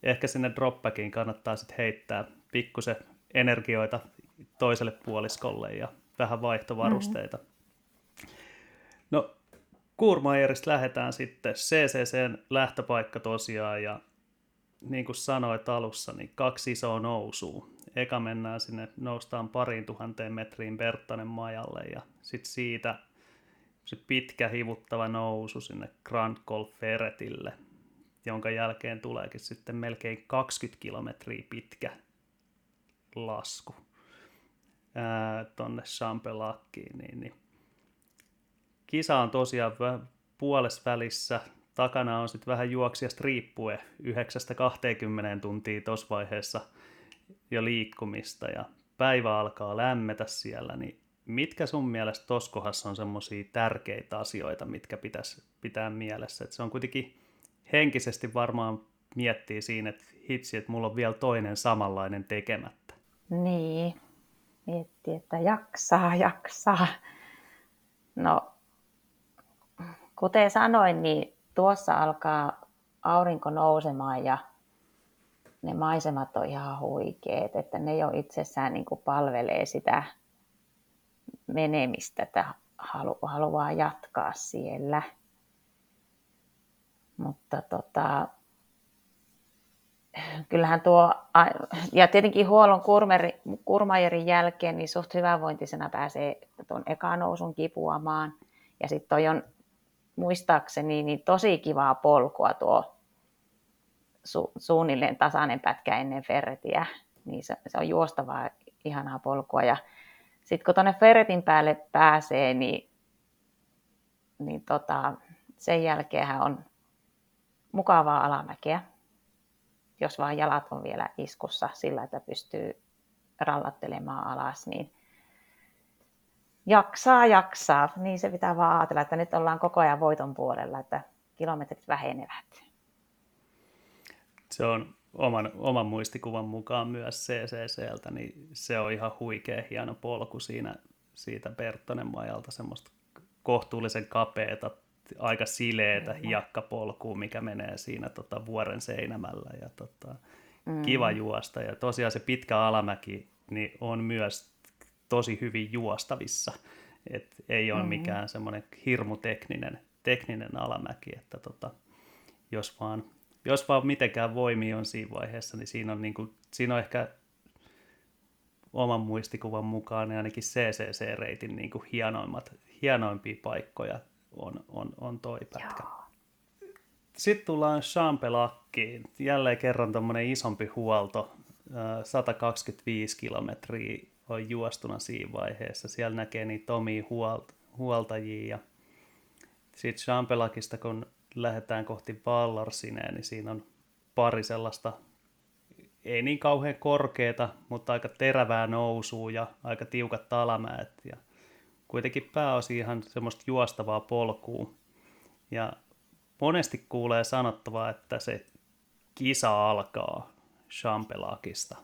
ehkä sinne dropbackiin kannattaa sitten heittää pikkusen energioita toiselle puoliskolle ja vähän vaihtovarusteita. Mm-hmm. No Kurmajerista lähdetään sitten CCCn lähtöpaikka tosiaan ja niin kuin sanoit alussa, niin kaksi isoa nousua. Eka mennään sinne, noustaan pariin tuhanteen metriin Berttanen majalle ja sitten siitä se pitkä hivuttava nousu sinne Grand Golf Ferretille, jonka jälkeen tuleekin sitten melkein 20 kilometriä pitkä lasku tuonne Champelakkiin, niin, niin kisa on tosiaan puolessa välissä. Takana on sitten vähän juoksijasta riippuen 9-20 tuntia tuossa vaiheessa jo liikkumista ja päivä alkaa lämmetä siellä, niin mitkä sun mielestä tuossa kohdassa on semmoisia tärkeitä asioita, mitkä pitäisi pitää mielessä? Et se on kuitenkin henkisesti varmaan miettii siinä, että hitsi, että mulla on vielä toinen samanlainen tekemättä. Niin, miettii, että jaksaa, jaksaa. No Kuten sanoin, niin tuossa alkaa aurinko nousemaan ja ne maisemat on ihan huikeet, että ne jo itsessään niin kuin palvelee sitä menemistä, että halu, haluaa jatkaa siellä. Mutta tota, kyllähän tuo, ja tietenkin huollon kurmajerin jälkeen, niin suht hyvävointisena pääsee tuon ekanousun kipuamaan. Ja sitten toi on muistaakseni niin tosi kivaa polkua tuo su, suunnilleen tasainen pätkä ennen Ferretiä. Niin se, se on juostavaa, ihanaa polkua. Ja sitten kun tuonne Ferretin päälle pääsee, niin, niin tota, sen jälkeen on mukavaa alamäkeä, jos vaan jalat on vielä iskussa sillä, että pystyy rallattelemaan alas, niin jaksaa, jaksaa. Niin se pitää vaan ajatella, että nyt ollaan koko ajan voiton puolella, että kilometrit vähenevät. Se on oman, oman muistikuvan mukaan myös CCCltä, niin se on ihan huikea hieno polku siinä, siitä Bertonen majalta, semmoista kohtuullisen kapeeta, aika sileetä hiekkapolkua, mikä menee siinä tota, vuoren seinämällä ja tota, mm. kiva juosta. Ja tosiaan se pitkä alamäki niin on myös tosi hyvin juostavissa. Et ei ole mm-hmm. mikään semmoinen hirmu tekninen, tekninen alamäki, että tota, jos, vaan, jos vaan mitenkään voimi on siinä vaiheessa, niin siinä on, niin kuin, siinä on ehkä oman muistikuvan mukaan niin ainakin CCC-reitin niin kuin hienoimmat, hienoimpia paikkoja on, on, on toi pätkä. Joo. Sitten tullaan Champelakkiin. Jälleen kerran tuommoinen isompi huolto, 125 kilometriä on juostuna siinä vaiheessa. Siellä näkee niitä omia huolt- huoltajia ja sitten Champelakista, kun lähdetään kohti Vallarsineen, niin siinä on pari sellaista ei niin kauhean korkeata, mutta aika terävää nousua ja aika tiukat talamäet ja kuitenkin pääosin ihan semmoista juostavaa polkua. Ja monesti kuulee sanottavaa, että se kisa alkaa Champelakista.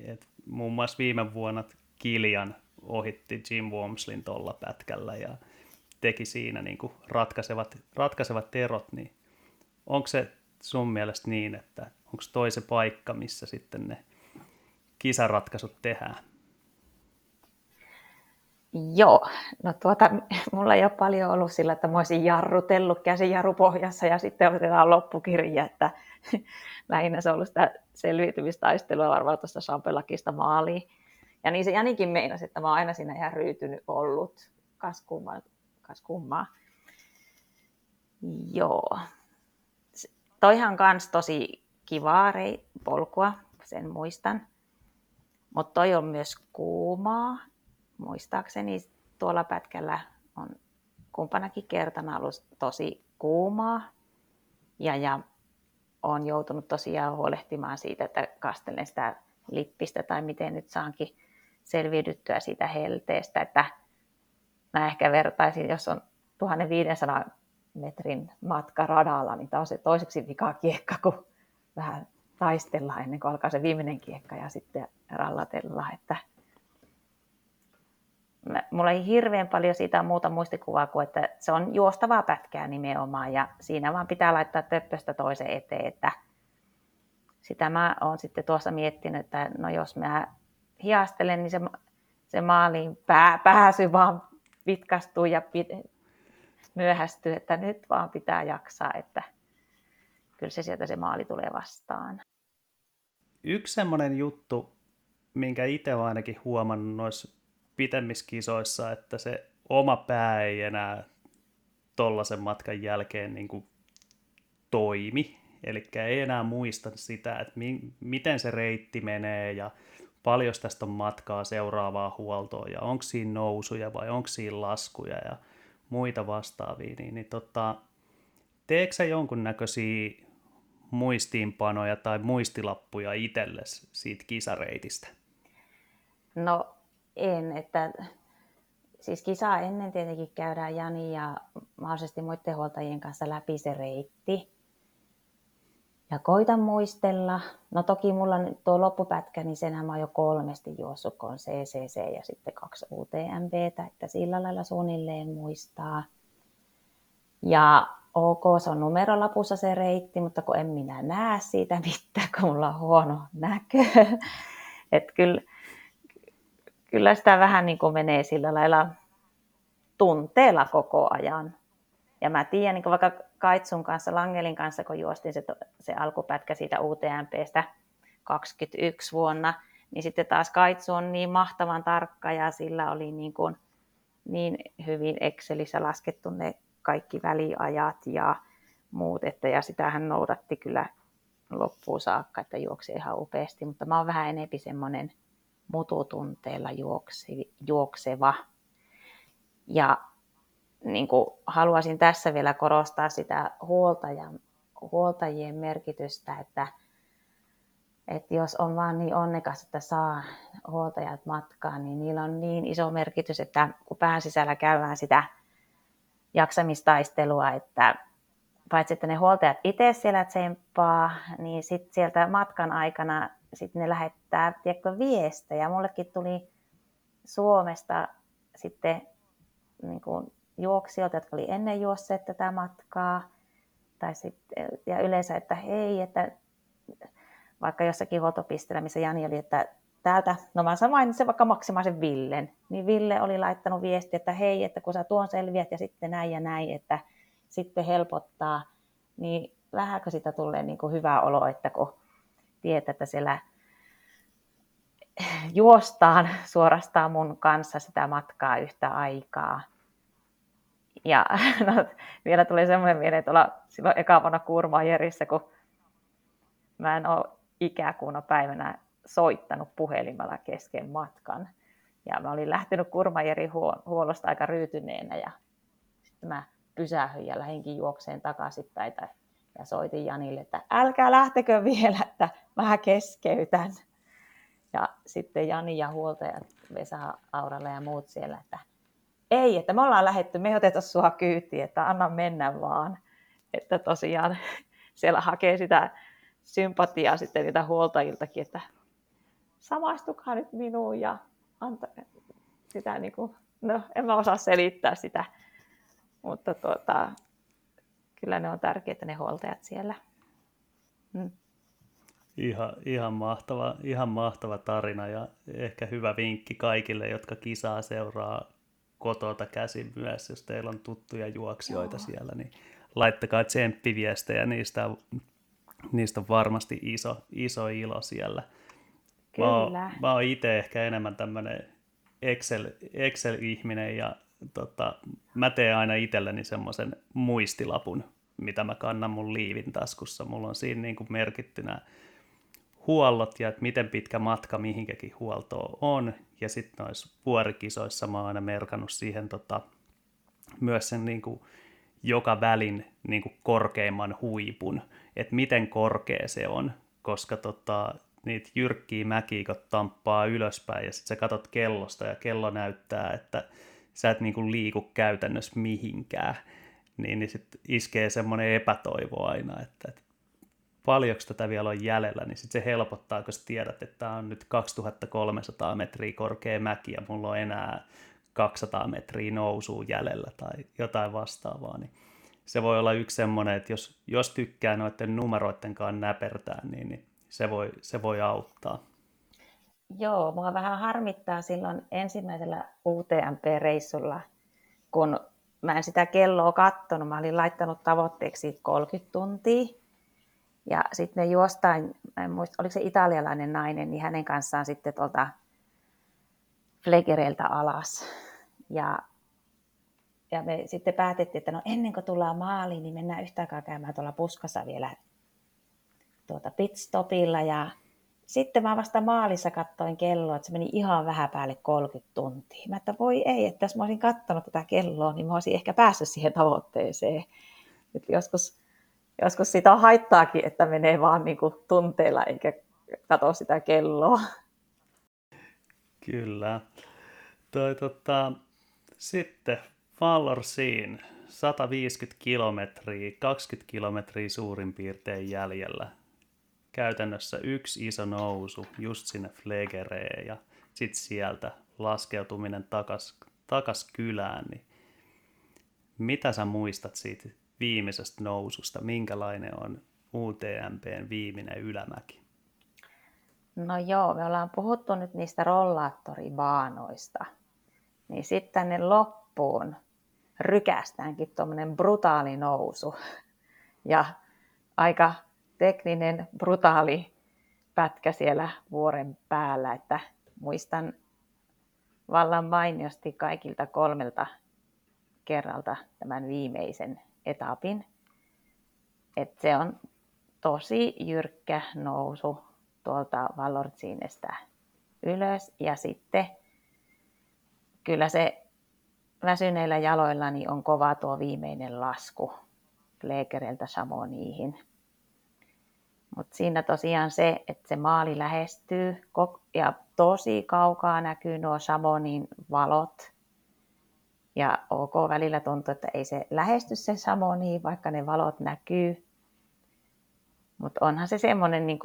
Et muun muassa viime vuonna Kiljan ohitti Jim Wormslin tuolla pätkällä ja teki siinä niin kuin ratkaisevat, ratkaisevat erot, niin onko se sun mielestä niin, että onko toi se paikka, missä sitten ne kisaratkaisut tehdään? Joo, no tuota, mulla ei ole paljon ollut sillä, että mä olisin jarrutellut käsijarrupohjassa ja sitten otetaan loppukirja, että lähinnä se on ollut sitä selviytymistaistelua varmaan tuosta Champelakista maaliin. Ja niin se Janikin meinasi, että mä oon aina siinä ihan ryytynyt ollut. Kas kummaa. Kas kummaa. Joo. Toihan kans tosi kivaa rei, polkua, sen muistan. Mutta toi on myös kuumaa. Muistaakseni tuolla pätkällä on kumpanakin kertana ollut tosi kuumaa. Ja, ja olen joutunut tosiaan huolehtimaan siitä, että kastelen sitä lippistä tai miten nyt saankin selviydyttyä siitä helteestä, että mä ehkä vertaisin, jos on 1500 metrin matka radalla, niin tämä on se toiseksi vika kiekka, kun vähän taistellaan ennen kuin alkaa se viimeinen kiekka ja sitten rallatella. Että mulla ei hirveän paljon siitä muuta muistikuvaa kuin, että se on juostavaa pätkää nimenomaan ja siinä vaan pitää laittaa töppöstä toisen eteen, että sitä mä oon sitten tuossa miettinyt, että no jos mä hiastelen, niin se, se maaliin pää, pääsy vaan vitkastuu ja myöhästyy, että nyt vaan pitää jaksaa, että kyllä se sieltä se maali tulee vastaan. Yksi semmoinen juttu, minkä itse olen ainakin huomannut noissa pitemmissä kisoissa, että se oma pää ei enää tollaisen matkan jälkeen niin kuin toimi. Eli ei enää muista sitä, että mi- miten se reitti menee ja paljon tästä on matkaa seuraavaa huoltoa ja onko siinä nousuja vai onko siinä laskuja ja muita vastaavia, niin, niin tota, teekö sä jonkunnäköisiä muistiinpanoja tai muistilappuja itsellesi siitä kisareitistä? No en, että siis kisaa ennen tietenkin käydään Jani ja mahdollisesti muiden huoltajien kanssa läpi se reitti. Ja koitan muistella. No toki mulla on tuo loppupätkä, niin senhän mä oon jo kolmesti juossut, kun on CCC ja sitten kaksi UTMBtä, että sillä lailla suunnilleen muistaa. Ja ok, se on numerolapussa se reitti, mutta kun en minä näe siitä mitään, kun mulla on huono näkö. Että kyllä, kyllä sitä vähän niin kuin menee sillä lailla tunteella koko ajan. Ja mä tiedän, niin vaikka Kaitsun kanssa, Langelin kanssa, kun juostin se, se alkupätkä siitä UTMPstä 21 vuonna, niin sitten taas Kaitsu on niin mahtavan tarkka ja sillä oli niin, kuin, niin hyvin Excelissä laskettu ne kaikki väliajat ja muut, että ja sitä hän noudatti kyllä loppuun saakka, että juoksi ihan upeasti, mutta mä oon vähän enempi semmoinen mututunteella juoksi, juokseva. Ja niin kuin haluaisin tässä vielä korostaa sitä huoltajan, huoltajien merkitystä, että, että jos on vaan niin onnekas, että saa huoltajat matkaan, niin niillä on niin iso merkitys, että kun pään sisällä käydään sitä jaksamistaistelua, että paitsi että ne huoltajat itse siellä tsemppaa, niin sitten sieltä matkan aikana sit ne lähettää tiedätkö, viestejä. Mullekin tuli Suomesta sitten niin kuin juoksijoilta, jotka oli ennen juosseet tätä matkaa. Tai sit, ja yleensä, että hei, että vaikka jossakin huoltopisteellä, missä Jani oli, että täältä, no mä sanoin se vaikka Maksimaisen Villen, niin Ville oli laittanut viesti, että hei, että kun sä tuon selviät ja sitten näin ja näin, että sitten helpottaa, niin vähänkö sitä tulee niin kuin hyvä olo, että kun tietää, että siellä juostaan suorastaan mun kanssa sitä matkaa yhtä aikaa. Ja no, vielä tuli semmoinen mieleen, että olla silloin eka vuonna Kurmajerissä, kun mä en ole ikäkuuna päivänä soittanut puhelimella kesken matkan. Ja mä olin lähtenyt Kurmajerin huollosta aika ryytyneenä ja sitten mä pysähyin ja lähinkin juokseen takaisinpäin ja soitin Janille, että älkää lähtekö vielä, että mä keskeytän. Ja sitten Jani ja huoltajat, Vesa, Auralla ja muut siellä, että ei, että me ollaan lähetty, me ei oteta sua kyytiin, että anna mennä vaan. Että tosiaan siellä hakee sitä sympatiaa sitten niitä huoltajiltakin, että samaistukaa nyt minuun ja anta sitä, niin kuin, no en mä osaa selittää sitä, mutta tuota, kyllä ne on tärkeitä ne huoltajat siellä. Mm. Ihan, ihan, mahtava, ihan mahtava tarina ja ehkä hyvä vinkki kaikille, jotka kisaa seuraa kotota käsin myös, jos teillä on tuttuja juoksijoita Joo. siellä, niin laittakaa tsemppiviestejä, niistä, niistä on varmasti iso, iso ilo siellä. Kyllä. Mä oon, mä oon itse ehkä enemmän tämmöinen Excel, Excel-ihminen ja tota, mä teen aina itselleni semmoisen muistilapun, mitä mä kannan mun liivin taskussa. Mulla on siinä niin kuin merkittynä huollot ja että miten pitkä matka mihinkäkin huoltoon on. Ja sitten noissa vuorikisoissa mä oon aina merkannut siihen tota, myös sen niin kuin joka välin niin kuin korkeimman huipun. että miten korkea se on, koska tota, niitä jyrkkiä mäkiä, kun tamppaa ylöspäin ja sitten sä katot kellosta ja kello näyttää, että sä et niinku liiku käytännössä mihinkään, niin, niin sitten iskee semmoinen epätoivo aina, että, että paljonko tätä vielä on jäljellä, niin sitten se helpottaa, kun sä tiedät, että tämä on nyt 2300 metriä korkea mäki ja mulla on enää 200 metriä nousua jäljellä tai jotain vastaavaa, niin se voi olla yksi semmoinen, että jos, jos tykkää noiden numeroiden kanssa näpertää, niin, niin se, voi, se voi auttaa. Joo, mua vähän harmittaa silloin ensimmäisellä UTMP-reissulla, kun mä en sitä kelloa kattonut, mä olin laittanut tavoitteeksi 30 tuntia. Ja sitten me juostain, en muista, oliko se italialainen nainen, niin hänen kanssaan sitten tuolta Flegereiltä alas. Ja, ja me sitten päätettiin, että no ennen kuin tullaan maaliin, niin mennään yhtä aikaa käymään tuolla puskassa vielä tuota pitstopilla. Ja sitten mä vasta maalissa katsoin kelloa, että se meni ihan vähän päälle 30 tuntia. Mä että voi ei, että jos mä olisin katsonut tätä kelloa, niin mä olisin ehkä päässyt siihen tavoitteeseen. Et joskus, joskus sitä on haittaakin, että menee vaan niin kuin tunteilla eikä katso sitä kelloa. Kyllä. Toi, tota, sitten Vallorsiin 150 kilometriä, 20 kilometriä suurin piirtein jäljellä. Käytännössä yksi iso nousu just sinne Flegereen ja sitten sieltä laskeutuminen takas, takas kylään. Niin mitä sä muistat siitä viimeisestä noususta? Minkälainen on UTMPn viimeinen ylämäki? No joo, me ollaan puhuttu nyt niistä rollaattoribaanoista. Niin sitten tänne loppuun rykästäänkin tuommoinen brutaali nousu. Ja aika tekninen, brutaali pätkä siellä vuoren päällä, että muistan vallan mainiosti kaikilta kolmelta kerralta tämän viimeisen etapin. Et se on tosi jyrkkä nousu tuolta Vallortsiinestä ylös ja sitten kyllä se väsyneillä jaloilla niin on kova tuo viimeinen lasku Leekereltä Samoniihin. Mutta siinä tosiaan se, että se maali lähestyy ja tosi kaukaa näkyy nuo Samonin valot. Ja ok, välillä tuntuu, että ei se lähesty se Samoni, vaikka ne valot näkyy. Mutta onhan se semmoinen, niin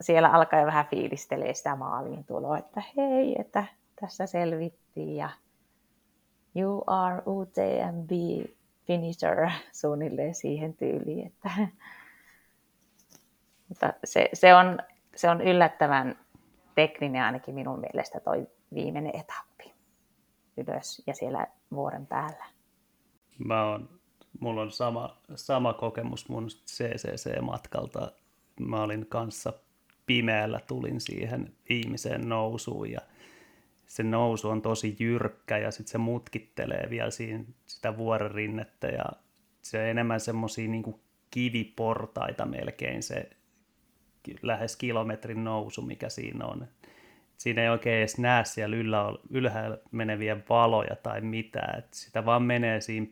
siellä alkaa jo vähän fiilistelee sitä maaliin tuloa, että hei, että tässä selvittiin ja you are UTMB finisher suunnilleen siihen tyyliin. Että, mutta se, se, on, se on yllättävän tekninen ainakin minun mielestä toi viimeinen etappi ylös ja siellä vuoren päällä. Mä oon, mulla on sama, sama kokemus mun CCC-matkalta. Mä olin kanssa pimeällä tulin siihen viimeiseen nousuun ja se nousu on tosi jyrkkä ja sitten se mutkittelee vielä siinä sitä vuorerinnettä ja se on enemmän semmoisia niin kiviportaita melkein se lähes kilometrin nousu, mikä siinä on. Siinä ei oikein edes näe siellä yllä, ylhäällä meneviä valoja tai mitään, että sitä vaan menee siinä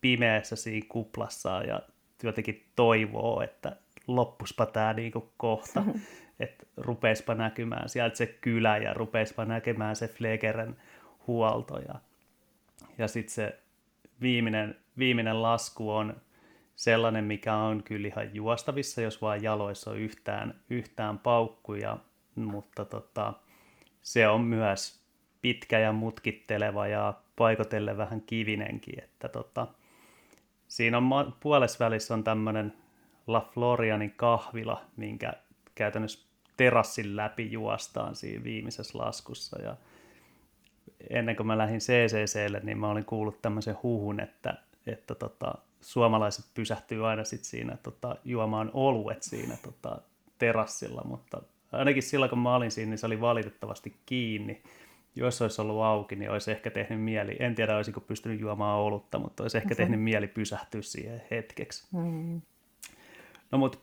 pimeässä siinä kuplassa ja jotenkin toivoo, että loppuspa tämä niinku kohta. että rupeispa näkymään sieltä se kylä ja rupeispa näkemään se Flegeren huolto. Ja, ja sitten se viimeinen, viimeinen lasku on sellainen, mikä on kyllä ihan juostavissa, jos vaan jaloissa on yhtään, yhtään paukkuja, mutta tota, se on myös pitkä ja mutkitteleva ja paikotelle vähän kivinenkin, että tota, siinä on puolesvälissä on tämmöinen La Florianin kahvila, minkä käytännössä terassin läpi juostaan siinä viimeisessä laskussa. Ja ennen kuin mä lähdin CCClle, niin mä olin kuullut tämmöisen huhun, että, että tota, suomalaiset pysähtyy aina sit siinä tota, juomaan oluet siinä tota, terassilla, mutta ainakin silloin kun mä olin siinä, niin se oli valitettavasti kiinni. Jos olisi ollut auki, niin olisi ehkä tehnyt mieli, en tiedä olisiko pystynyt juomaan olutta, mutta olisi ehkä tehnyt mieli pysähtyä siihen hetkeksi. Mm. No mutta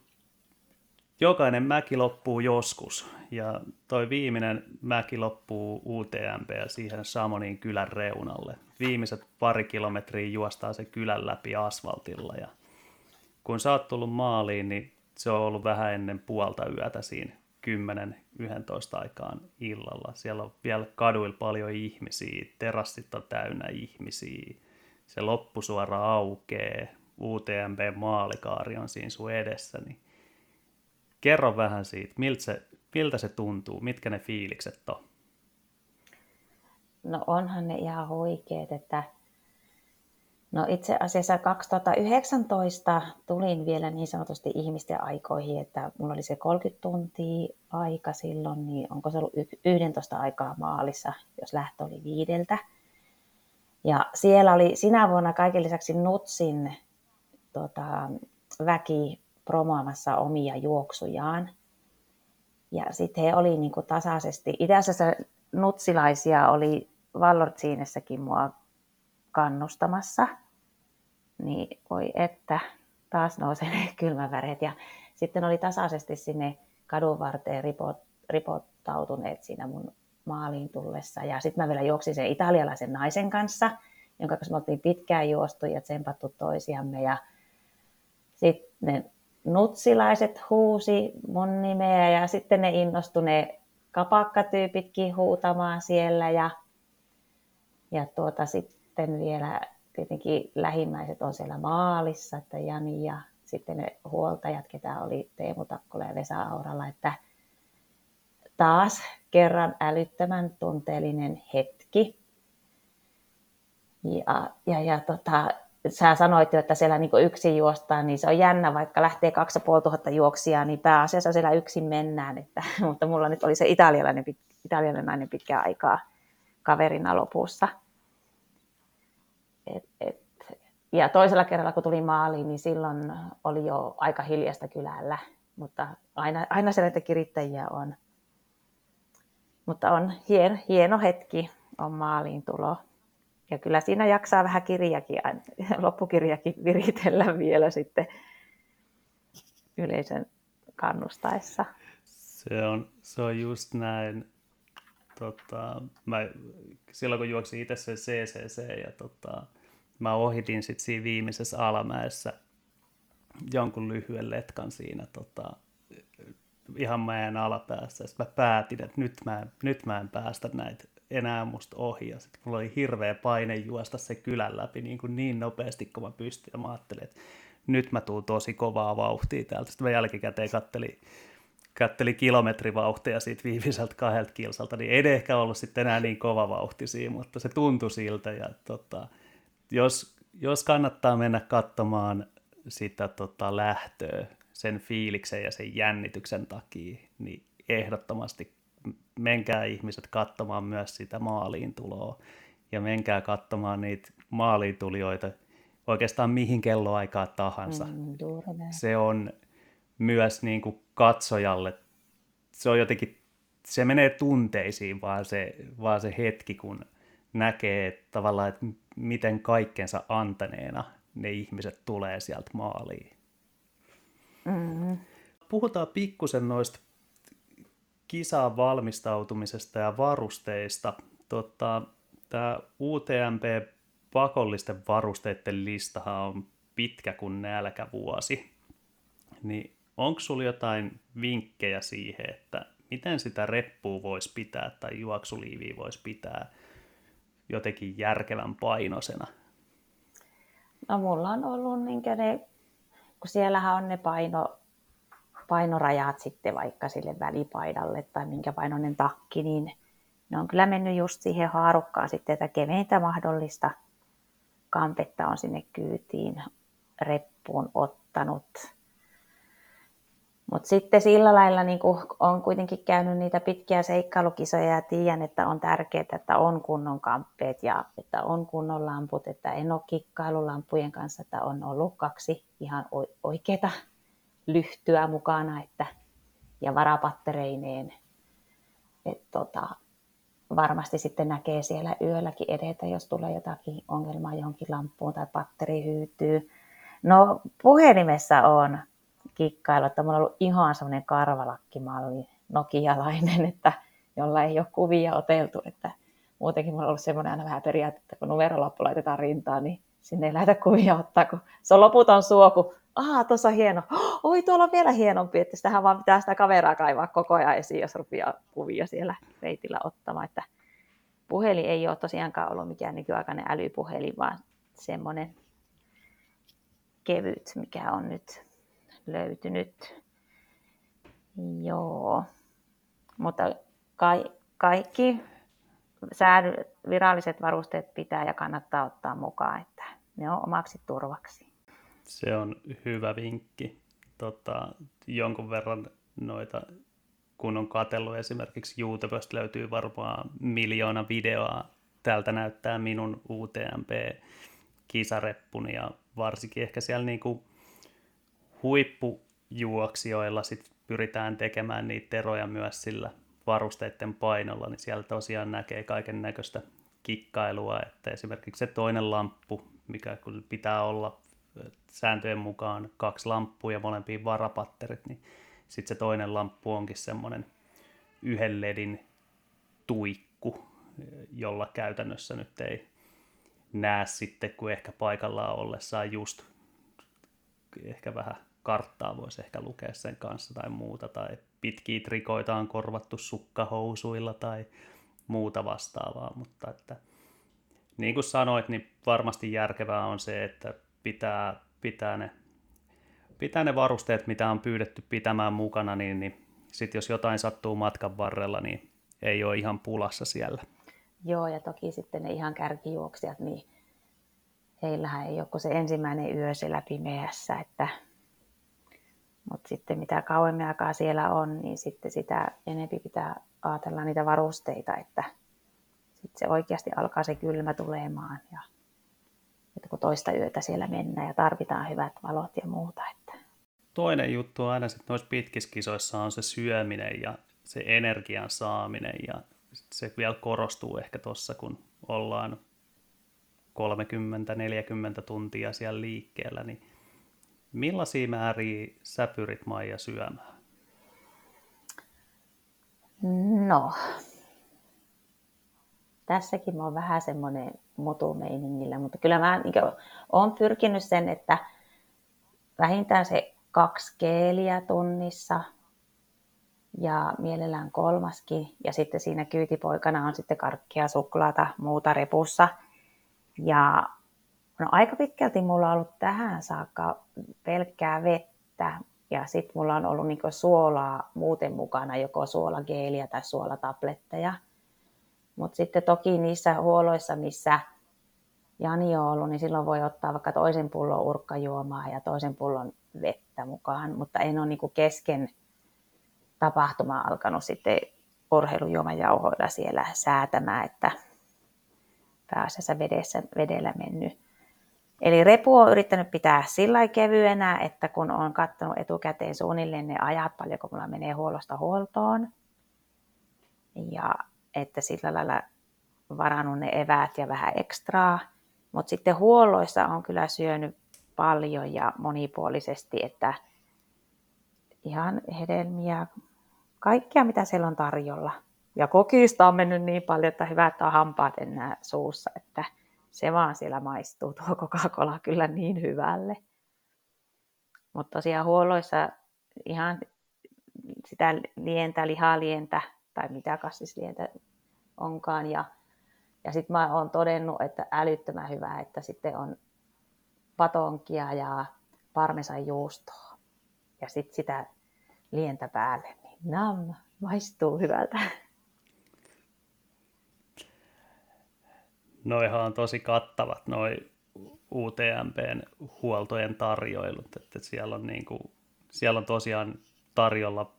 jokainen mäki loppuu joskus ja toi viimeinen mäki loppuu UTMP ja siihen Samonin kylän reunalle. Viimeiset pari kilometriä juostaa se kylän läpi asfaltilla ja kun sä oot tullut maaliin, niin se on ollut vähän ennen puolta yötä siinä 10-11 aikaan illalla. Siellä on vielä kaduilla paljon ihmisiä, terassit on täynnä ihmisiä, se loppusuora aukee, UTMB maalikaari on siinä sun edessä, niin kerro vähän siitä, miltä se, miltä se tuntuu, mitkä ne fiilikset on? No onhan ne ihan huikeet, että No itse asiassa 2019 tulin vielä niin sanotusti ihmisten aikoihin, että mulla oli se 30 tuntia aika silloin, niin onko se ollut 11 aikaa maalissa, jos lähtö oli viideltä. Ja siellä oli sinä vuonna kaiken lisäksi Nutsin tota, väki promoamassa omia juoksujaan. Ja sitten he oli niin kuin tasaisesti, itse asiassa nutsilaisia oli Vallortsiinessäkin mua kannustamassa, niin voi että taas nousee kylmäväreet. Ja sitten oli tasaisesti sinne kadun varteen ripot, ripottautuneet siinä mun maaliin tullessa. Ja sitten mä vielä juoksin sen italialaisen naisen kanssa, jonka kanssa me oltiin pitkään juostu ja tsempattu toisiamme. Ja sitten ne nutsilaiset huusi mun nimeä ja sitten ne innostui ne kapakkatyypitkin huutamaan siellä. Ja, ja tuota, sitten vielä tietenkin lähimmäiset on siellä maalissa, että Jani ja sitten ne huoltajat, ketä oli Teemu Takkola ja Vesa Auralla, että taas kerran älyttömän tunteellinen hetki. Ja, ja, ja tota, sä sanoit jo, että siellä niin yksin juostaan, niin se on jännä, vaikka lähtee 2500 juoksia, niin pääasiassa siellä yksin mennään. Että, mutta mulla nyt oli se italialainen, italialainen pitkää aikaa kaverina lopussa. Et, et, ja toisella kerralla, kun tuli maaliin, niin silloin oli jo aika hiljasta kylällä, mutta aina, aina siellä kirittäjiä on. Mutta on hieno, hieno hetki on maaliin tulo. Ja kyllä siinä jaksaa vähän kirjakin, loppukirjakin viritellä vielä sitten yleisön kannustaessa. Se on, se on just näin. Tota, mä, silloin kun juoksin itse se CCC ja tota, mä ohitin sitten siinä viimeisessä alamäessä jonkun lyhyen letkan siinä tota, ihan mäen alapäässä. Sitten mä päätin, että nyt mä, nyt mä en päästä näitä enää musta ohi. Ja sitten mulla oli hirveä paine juosta se kylän läpi niin, kuin niin nopeasti kun mä pystyn. Ja mä ajattelin, että nyt mä tuun tosi kovaa vauhtia täältä. Sitten mä jälkikäteen kattelin, katteli kilometrivauhtia siitä viimeiseltä kahdelta kilsalta, niin ei ehkä ollut sitten enää niin kova vauhti siinä, mutta se tuntui siltä. Ja tota, jos, jos kannattaa mennä katsomaan sitä tota, lähtöä sen fiiliksen ja sen jännityksen takia, niin ehdottomasti menkää ihmiset katsomaan myös sitä maaliin tuloa ja menkää katsomaan niitä maaliin tulijoita oikeastaan mihin kelloaikaa tahansa. Mm, se on myös niin kuin katsojalle, se on jotenkin, se menee tunteisiin vaan se, vaan se hetki, kun näkee että tavallaan, että miten kaikkensa antaneena ne ihmiset tulee sieltä maaliin. Mm-hmm. Puhutaan pikkusen noista kisaan valmistautumisesta ja varusteista. Tota, Tämä UTMP pakollisten varusteiden listahan on pitkä kuin nälkävuosi. Niin onko sulla jotain vinkkejä siihen, että miten sitä reppua voisi pitää tai juoksuliiviä voisi pitää jotenkin järkevän painosena? No mulla on ollut niin ne, kun siellähän on ne paino, painorajat sitten vaikka sille välipaidalle tai minkä painoinen takki, niin ne on kyllä mennyt just siihen haarukkaan sitten, että keveintä mahdollista kampetta on sinne kyytiin reppuun ottanut. Mutta sitten sillä lailla niin on kuitenkin käynyt niitä pitkiä seikkailukisoja ja tiedän, että on tärkeää, että on kunnon kamppeet ja että on kunnon lamput, että en ole kikkailulampujen kanssa, että on ollut kaksi ihan oikeaa lyhtyä mukana että, ja varapattereineen. Et tota, varmasti sitten näkee siellä yölläkin edetä, jos tulee jotakin ongelmaa johonkin lampuun tai patteri hyytyy. No puhelimessa on kikkailu, että mulla on ollut ihan semmoinen karvalakkimalli, nokialainen, että jolla ei ole kuvia oteltu, että muutenkin mulla on ollut semmoinen aina vähän periaate, että kun numerolappu laitetaan rintaan, niin sinne ei lähdetä kuvia ottaa, kun se on loputon suo, kun aha, tuossa on hieno, oi tuolla on vielä hienompi, että sitähän vaan pitää sitä kaveraa kaivaa koko ajan esiin, jos rupeaa kuvia siellä reitillä ottamaan, että puhelin ei ole tosiaankaan ollut mikään nykyaikainen älypuhelin, vaan semmoinen kevyt, mikä on nyt löytynyt. Joo, mutta ka- kaikki säädy, viralliset varusteet pitää ja kannattaa ottaa mukaan, että ne on omaksi turvaksi. Se on hyvä vinkki. Tota, jonkun verran noita, kun on katsellut esimerkiksi YouTubesta löytyy varmaan miljoona videoa. Täältä näyttää minun UTMP-kisareppuni ja varsinkin ehkä siellä niinku huippujuoksijoilla sit pyritään tekemään niitä eroja myös sillä varusteiden painolla, niin siellä tosiaan näkee kaiken näköistä kikkailua, että esimerkiksi se toinen lamppu, mikä pitää olla sääntöjen mukaan kaksi lamppua ja molempiin varapatterit, niin sitten se toinen lamppu onkin semmoinen yhden ledin tuikku, jolla käytännössä nyt ei näe sitten, kun ehkä paikallaan ollessaan just ehkä vähän karttaa voisi ehkä lukea sen kanssa tai muuta, tai pitkiä trikoita on korvattu sukkahousuilla tai muuta vastaavaa, mutta että niin kuin sanoit, niin varmasti järkevää on se, että pitää, pitää, ne, pitää ne varusteet, mitä on pyydetty pitämään mukana, niin, niin sitten jos jotain sattuu matkan varrella, niin ei ole ihan pulassa siellä. Joo, ja toki sitten ne ihan kärkijuoksijat, niin heillähän ei ole se ensimmäinen yö siellä pimeässä, että mutta sitten mitä kauemmin aikaa siellä on, niin sitten sitä enempi pitää ajatella niitä varusteita, että sitten se oikeasti alkaa se kylmä tulemaan. Ja, että kun toista yötä siellä mennään ja tarvitaan hyvät valot ja muuta. Että. Toinen juttu aina sitten noissa pitkissä kisoissa on se syöminen ja se energian saaminen ja se vielä korostuu ehkä tuossa, kun ollaan 30-40 tuntia siellä liikkeellä, niin Millaisia määriä sä pyrit Maija syömään? No, tässäkin mä oon vähän semmoinen mutumeiningillä, mutta kyllä mä niin oon pyrkinyt sen, että vähintään se kaksi keeliä tunnissa ja mielellään kolmaskin. Ja sitten siinä kyytipoikana on sitten karkkia, suklaata, muuta repussa. Ja No aika pitkälti mulla on ollut tähän saakka pelkkää vettä ja sitten mulla on ollut niinku suolaa muuten mukana, joko suolageeliä tai suolatabletteja. Mutta sitten toki niissä huoloissa, missä Jani on ollut, niin silloin voi ottaa vaikka toisen pullon urkkajuomaa ja toisen pullon vettä mukaan, mutta en ole niinku kesken tapahtumaa alkanut sitten urheilujuomajauhoilla siellä säätämään, että pääasiassa vedessä, vedellä mennyt. Eli repu on yrittänyt pitää sillä kevyenä, että kun on katsonut etukäteen suunnilleen ne ajat, paljonko mulla menee huollosta huoltoon, ja että sillä lailla varannut ne eväät ja vähän ekstraa. Mutta sitten huolloissa on kyllä syönyt paljon ja monipuolisesti, että ihan hedelmiä, kaikkea mitä siellä on tarjolla. Ja kokista on mennyt niin paljon, että hyvä, että on hampaat enää suussa, että – se vaan siellä maistuu tuo Coca-Cola kyllä niin hyvälle. Mutta tosiaan huolloissa ihan sitä lientä, lihalientä tai mitä kassislientä onkaan. Ja, ja sitten mä oon todennut, että älyttömän hyvää, että sitten on patonkia ja parmesan juustoa. Ja sitten sitä lientä päälle, niin nam, maistuu hyvältä. Noihan on tosi kattavat noi UTMPn huoltojen tarjoilut, että siellä on, niin kuin, siellä on tosiaan tarjolla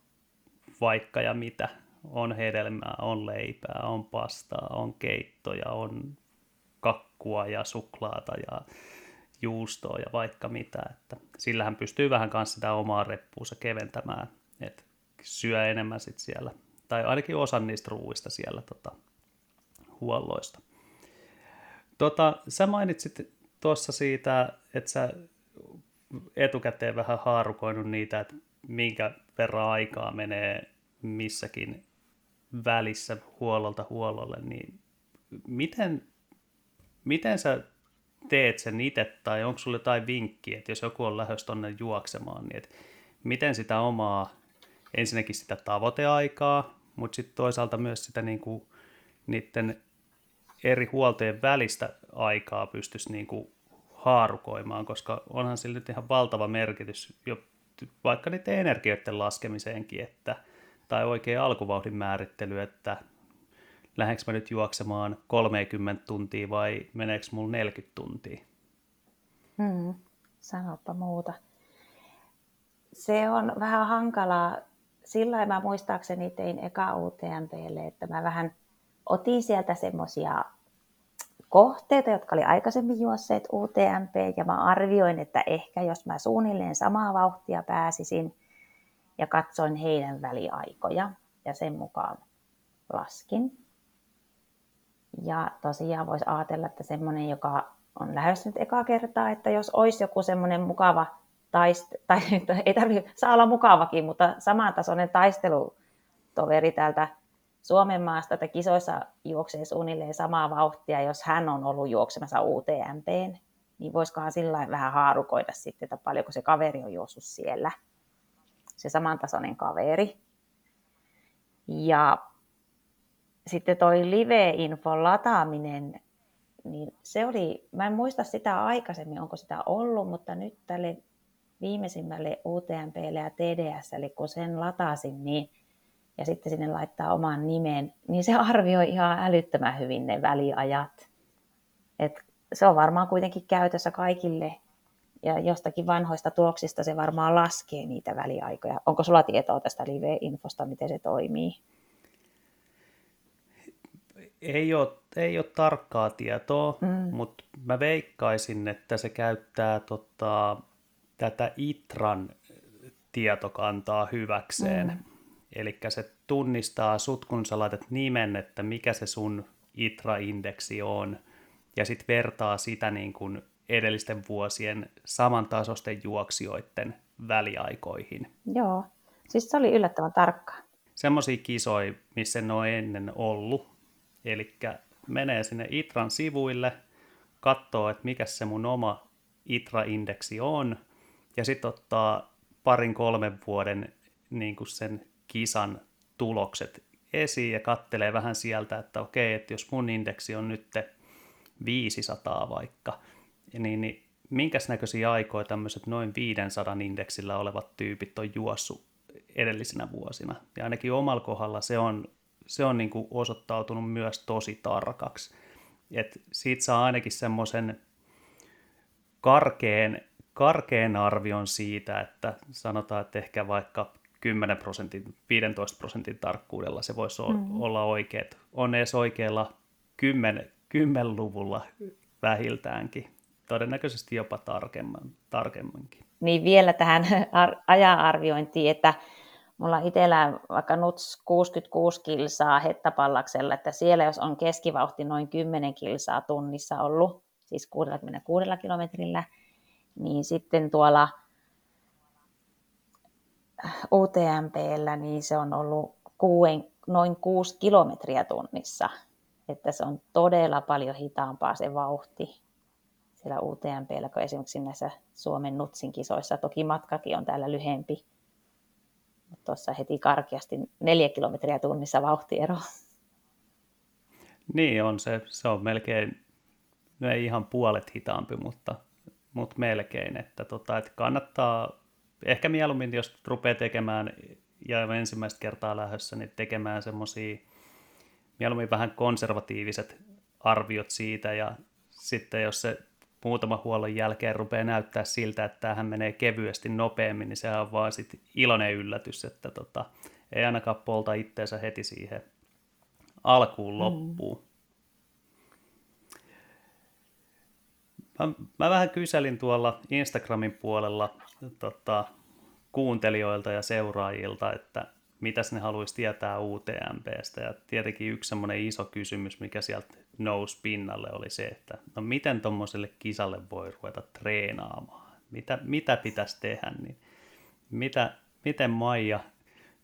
vaikka ja mitä. On hedelmää, on leipää, on pastaa, on keittoja, on kakkua ja suklaata ja juustoa ja vaikka mitä. Että sillähän pystyy vähän kanssa sitä omaa reppuunsa keventämään, että syö enemmän sit siellä, tai ainakin osan niistä ruuista siellä tota, huolloista. Tota, sä mainitsit tuossa siitä, että sä etukäteen vähän haarukoinut niitä, että minkä verran aikaa menee missäkin välissä huollolta huollolle, niin miten, miten sä teet sen itse, tai onko sulla jotain vinkkiä, että jos joku on lähdössä tonne juoksemaan, niin että miten sitä omaa, ensinnäkin sitä tavoiteaikaa, mutta sitten toisaalta myös sitä niin kuin, niiden eri huoltojen välistä aikaa pystyisi niin kuin haarukoimaan, koska onhan sillä nyt ihan valtava merkitys jo vaikka niiden energioiden laskemiseenkin, että, tai oikein alkuvauhdin määrittely, että lähdenkö mä nyt juoksemaan 30 tuntia vai meneekö mulla 40 tuntia? Hmm, sanoppa muuta. Se on vähän hankalaa. Sillä mä muistaakseni tein eka UTMPlle, että mä vähän otin sieltä semmoisia kohteita, jotka oli aikaisemmin juosseet UTMP, ja mä arvioin, että ehkä jos mä suunnilleen samaa vauhtia pääsisin, ja katsoin heidän väliaikoja, ja sen mukaan laskin. Ja tosiaan voisi ajatella, että semmoinen, joka on lähdössä nyt eka kertaa, että jos olisi joku semmoinen mukava taist- tai ei tarvitse, saa olla mukavakin, mutta samantasoinen taistelutoveri täältä Suomen maasta, että kisoissa juoksee suunnilleen samaa vauhtia, jos hän on ollut juoksemassa UTMP, niin voisikohan sillä vähän haarukoida sitten, että paljonko se kaveri on juossut siellä. Se samantasoinen kaveri. Ja sitten toi live-infon lataaminen, niin se oli, mä en muista sitä aikaisemmin, onko sitä ollut, mutta nyt tälle viimeisimmälle UTMPlle ja TDSlle, kun sen latasin, niin ja sitten sinne laittaa oman nimen, niin se arvioi ihan älyttömän hyvin ne väliajat. Et se on varmaan kuitenkin käytössä kaikille ja jostakin vanhoista tuloksista se varmaan laskee niitä väliaikoja. Onko sulla tietoa tästä live-infosta, miten se toimii? Ei ole, ei ole tarkkaa tietoa, mm. mutta mä veikkaisin, että se käyttää tota, tätä ITRAN tietokantaa hyväkseen. Mm. Eli se tunnistaa sut, kun sä laitat nimen, että mikä se sun ITRA-indeksi on, ja sitten vertaa sitä niin kuin edellisten vuosien samantasoisten juoksijoiden väliaikoihin. Joo, siis se oli yllättävän tarkka. Semmoisia kisoja, missä en ole ennen ollut. Eli menee sinne ITRAn sivuille, katsoo, että mikä se mun oma ITRA-indeksi on, ja sitten ottaa parin kolmen vuoden niin kuin sen kisan tulokset esiin ja kattelee vähän sieltä, että okei, että jos mun indeksi on nyt 500 vaikka, niin, niin minkäs näköisiä aikoja tämmöiset noin 500 indeksillä olevat tyypit on juossut edellisinä vuosina. Ja ainakin omalla kohdalla se on, se on niin kuin osoittautunut myös tosi tarkaksi. Et siitä saa ainakin semmoisen karkeen, karkeen arvion siitä, että sanotaan, että ehkä vaikka 10 prosentin, 15 prosentin tarkkuudella se voisi mm. olla oikeet. On edes oikealla 10, 10-luvulla vähiltäänkin, todennäköisesti jopa tarkemman, tarkemminkin. Niin vielä tähän ar- ajan-arviointiin, että mulla itsellä vaikka NUTS 66 kilsaa hettapallaksella, että siellä jos on keskivauhti noin 10 kilsaa tunnissa ollut, siis 66 kilometrillä, niin sitten tuolla – UTMPllä niin se on ollut kuuen, noin 6 kilometriä tunnissa. Että se on todella paljon hitaampaa se vauhti siellä UTMPllä kuin esimerkiksi näissä Suomen Nutsin kisoissa. Toki matkakin on täällä lyhempi. Mutta tuossa heti karkeasti neljä kilometriä tunnissa vauhtiero. Niin on se, se on melkein, no ei ihan puolet hitaampi, mutta, mutta melkein, että, tota, että kannattaa ehkä mieluummin, jos rupeaa tekemään ja ensimmäistä kertaa lähdössä, niin tekemään semmoisia mieluummin vähän konservatiiviset arviot siitä ja sitten jos se muutama huollon jälkeen rupeaa näyttää siltä, että tämähän menee kevyesti nopeammin, niin sehän on vaan sitten iloinen yllätys, että tota, ei ainakaan polta itteensä heti siihen alkuun mm. loppuun. Mm. Mä, mä vähän kyselin tuolla Instagramin puolella tota, kuuntelijoilta ja seuraajilta, että mitäs ne haluaisi tietää UTMPstä. Ja tietenkin yksi semmoinen iso kysymys, mikä sieltä nousi pinnalle, oli se, että no miten tuommoiselle kisalle voi ruveta treenaamaan? Mitä, mitä pitäisi tehdä? Niin mitä, miten Maija,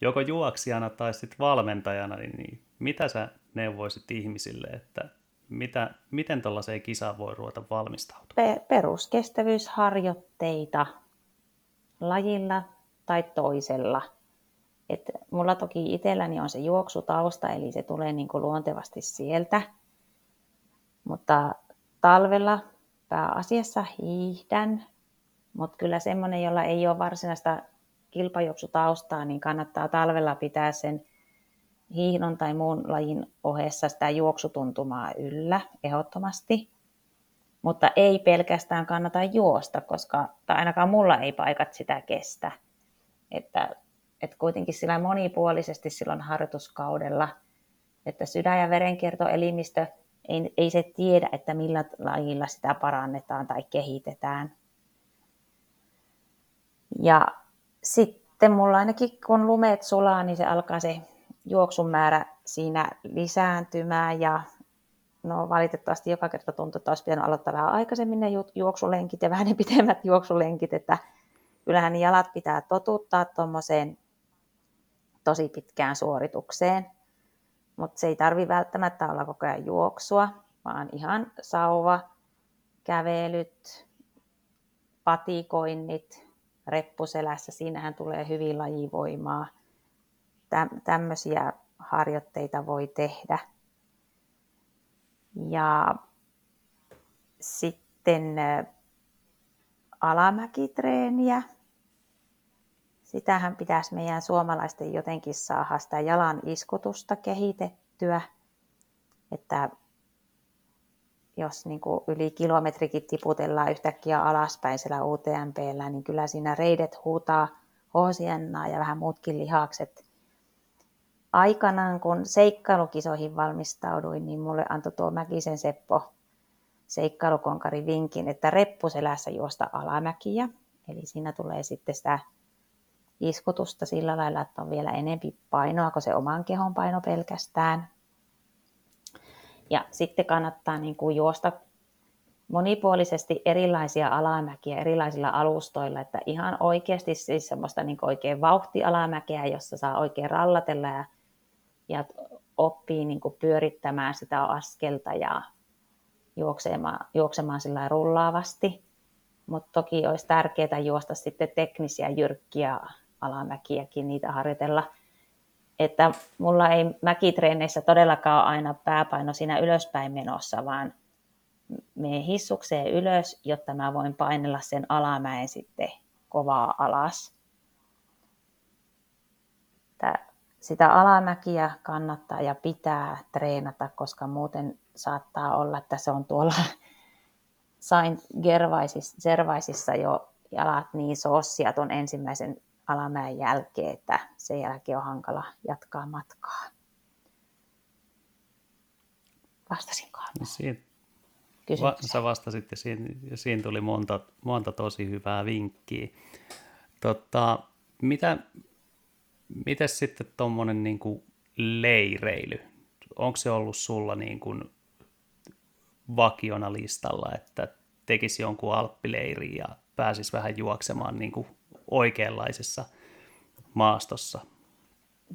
joko juoksijana tai sitten valmentajana, niin, niin mitä sä neuvoisit ihmisille, että mitä, miten tuollaiseen kisaan voi ruveta valmistautumaan? Pe- peruskestävyysharjoitteita lajilla tai toisella. Et mulla toki itselläni on se juoksutausta, eli se tulee niin kuin luontevasti sieltä. Mutta talvella pääasiassa hiihdän, mutta kyllä semmoinen, jolla ei ole varsinaista kilpajuoksutaustaa, niin kannattaa talvella pitää sen hiihdon tai muun lajin ohessa sitä juoksutuntumaa yllä ehdottomasti. Mutta ei pelkästään kannata juosta, koska tai ainakaan mulla ei paikat sitä kestä. Että, että kuitenkin sillä monipuolisesti silloin harjoituskaudella, että sydän- ja verenkiertoelimistö ei, ei se tiedä, että millä lajilla sitä parannetaan tai kehitetään. Ja sitten mulla ainakin kun lumet sulaa, niin se alkaa se juoksun määrä siinä lisääntymään ja no valitettavasti joka kerta tuntuu, että olisi pitänyt aloittaa vähän aikaisemmin ne juoksulenkit ja vähän ne pitemmät juoksulenkit, että kyllähän ne jalat pitää totuttaa tuommoiseen tosi pitkään suoritukseen, mutta se ei tarvi välttämättä olla koko ajan juoksua, vaan ihan sauva, kävelyt, patikoinnit, reppuselässä, siinähän tulee hyvin lajivoimaa. Tämmöisiä harjoitteita voi tehdä. Ja sitten alamäkitreeniä. Sitähän pitäisi meidän suomalaisten jotenkin saada sitä jalan iskutusta kehitettyä, että jos niin kuin yli kilometrikin tiputellaan yhtäkkiä alaspäin siellä UTMPllä, niin kyllä siinä reidet huutaa hoosiennaa ja vähän muutkin lihakset. Aikanaan, kun seikkailukisoihin valmistauduin, niin mulle antoi tuo Mäkisen Seppo seikkailukonkari vinkin, että reppuselässä juosta alamäkiä. Eli siinä tulee sitten sitä iskutusta sillä lailla, että on vielä enempi painoa kuin se oman kehon paino pelkästään. Ja sitten kannattaa niin kuin juosta monipuolisesti erilaisia alamäkiä erilaisilla alustoilla, että ihan oikeasti siis semmoista niin oikein vauhtialamäkeä, jossa saa oikein rallatella ja, ja oppii niin kuin pyörittämään sitä askelta ja juoksemaan, juoksemaan sillä rullaavasti. Mutta toki olisi tärkeää juosta sitten teknisiä jyrkkiä alamäkiäkin, niitä harjoitella – että mulla ei mäkitreeneissä todellakaan ole aina pääpaino siinä ylöspäin menossa, vaan menen hissukseen ylös, jotta mä voin painella sen alamäen sitten kovaa alas. Sitä alamäkiä kannattaa ja pitää treenata, koska muuten saattaa olla, että se on tuolla Saint Gervaisissa jo jalat niin sossia tuon ensimmäisen alamäen jälkeen, että sen jälkeen on hankala jatkaa matkaa. Vastasinkohan? No siitä, va, sä vastasit ja siinä, siinä tuli monta, monta tosi hyvää vinkkiä. Tota, mitä, miten sitten tuommoinen niin leireily? Onko se ollut sulla niin kuin vakiona listalla, että tekisi jonkun alppileiri ja pääsisi vähän juoksemaan niin kuin oikeanlaisessa maastossa.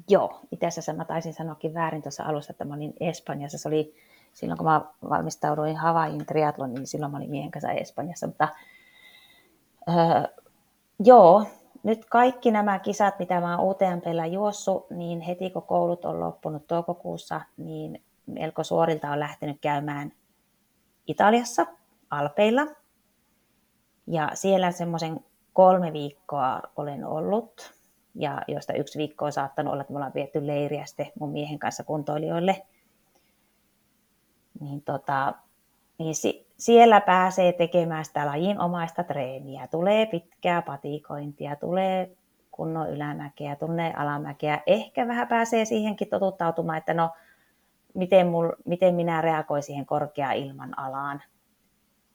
Joo, itse asiassa mä taisin sanoakin väärin tuossa alussa, että mä olin Espanjassa. Se oli silloin, kun mä valmistauduin Havain triatloniin, niin silloin mä olin miehen kanssa Espanjassa. Mutta öö, joo, nyt kaikki nämä kisat, mitä mä oon UTMPllä juossut, niin heti kun koulut on loppunut toukokuussa, niin melko suorilta on lähtenyt käymään Italiassa, Alpeilla. Ja siellä semmoisen kolme viikkoa olen ollut, ja josta yksi viikko on saattanut olla, että me ollaan viety leiriä sitten mun miehen kanssa kuntoilijoille. Niin, tota, niin si- siellä pääsee tekemään sitä lajinomaista treeniä. Tulee pitkää patikointia, tulee kunnon ylämäkeä, tulee alamäkeä. Ehkä vähän pääsee siihenkin totuttautumaan, että no, miten, mul, miten minä reagoin siihen korkea ilman alaan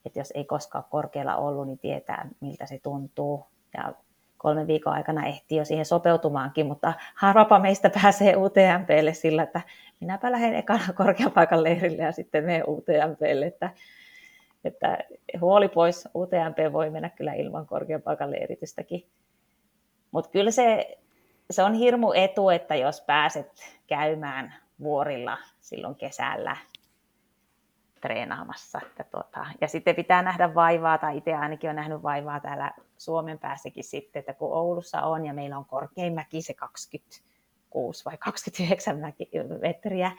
että jos ei koskaan korkealla ollut, niin tietää, miltä se tuntuu. Ja kolmen viikon aikana ehtii jo siihen sopeutumaankin, mutta harvapa meistä pääsee UTMPlle sillä, että minäpä lähden ekana korkean paikan leirille ja sitten menen UTMPlle, että, että huoli pois, UTMP voi mennä kyllä ilman korkean paikan leiritystäkin. Mutta kyllä se, se on hirmu etu, että jos pääset käymään vuorilla silloin kesällä, treenaamassa. Että tuota, ja sitten pitää nähdä vaivaa, tai itse ainakin olen nähnyt vaivaa täällä Suomen päässäkin sitten, että kun Oulussa on ja meillä on korkein mäki se 26 vai 29 metriä,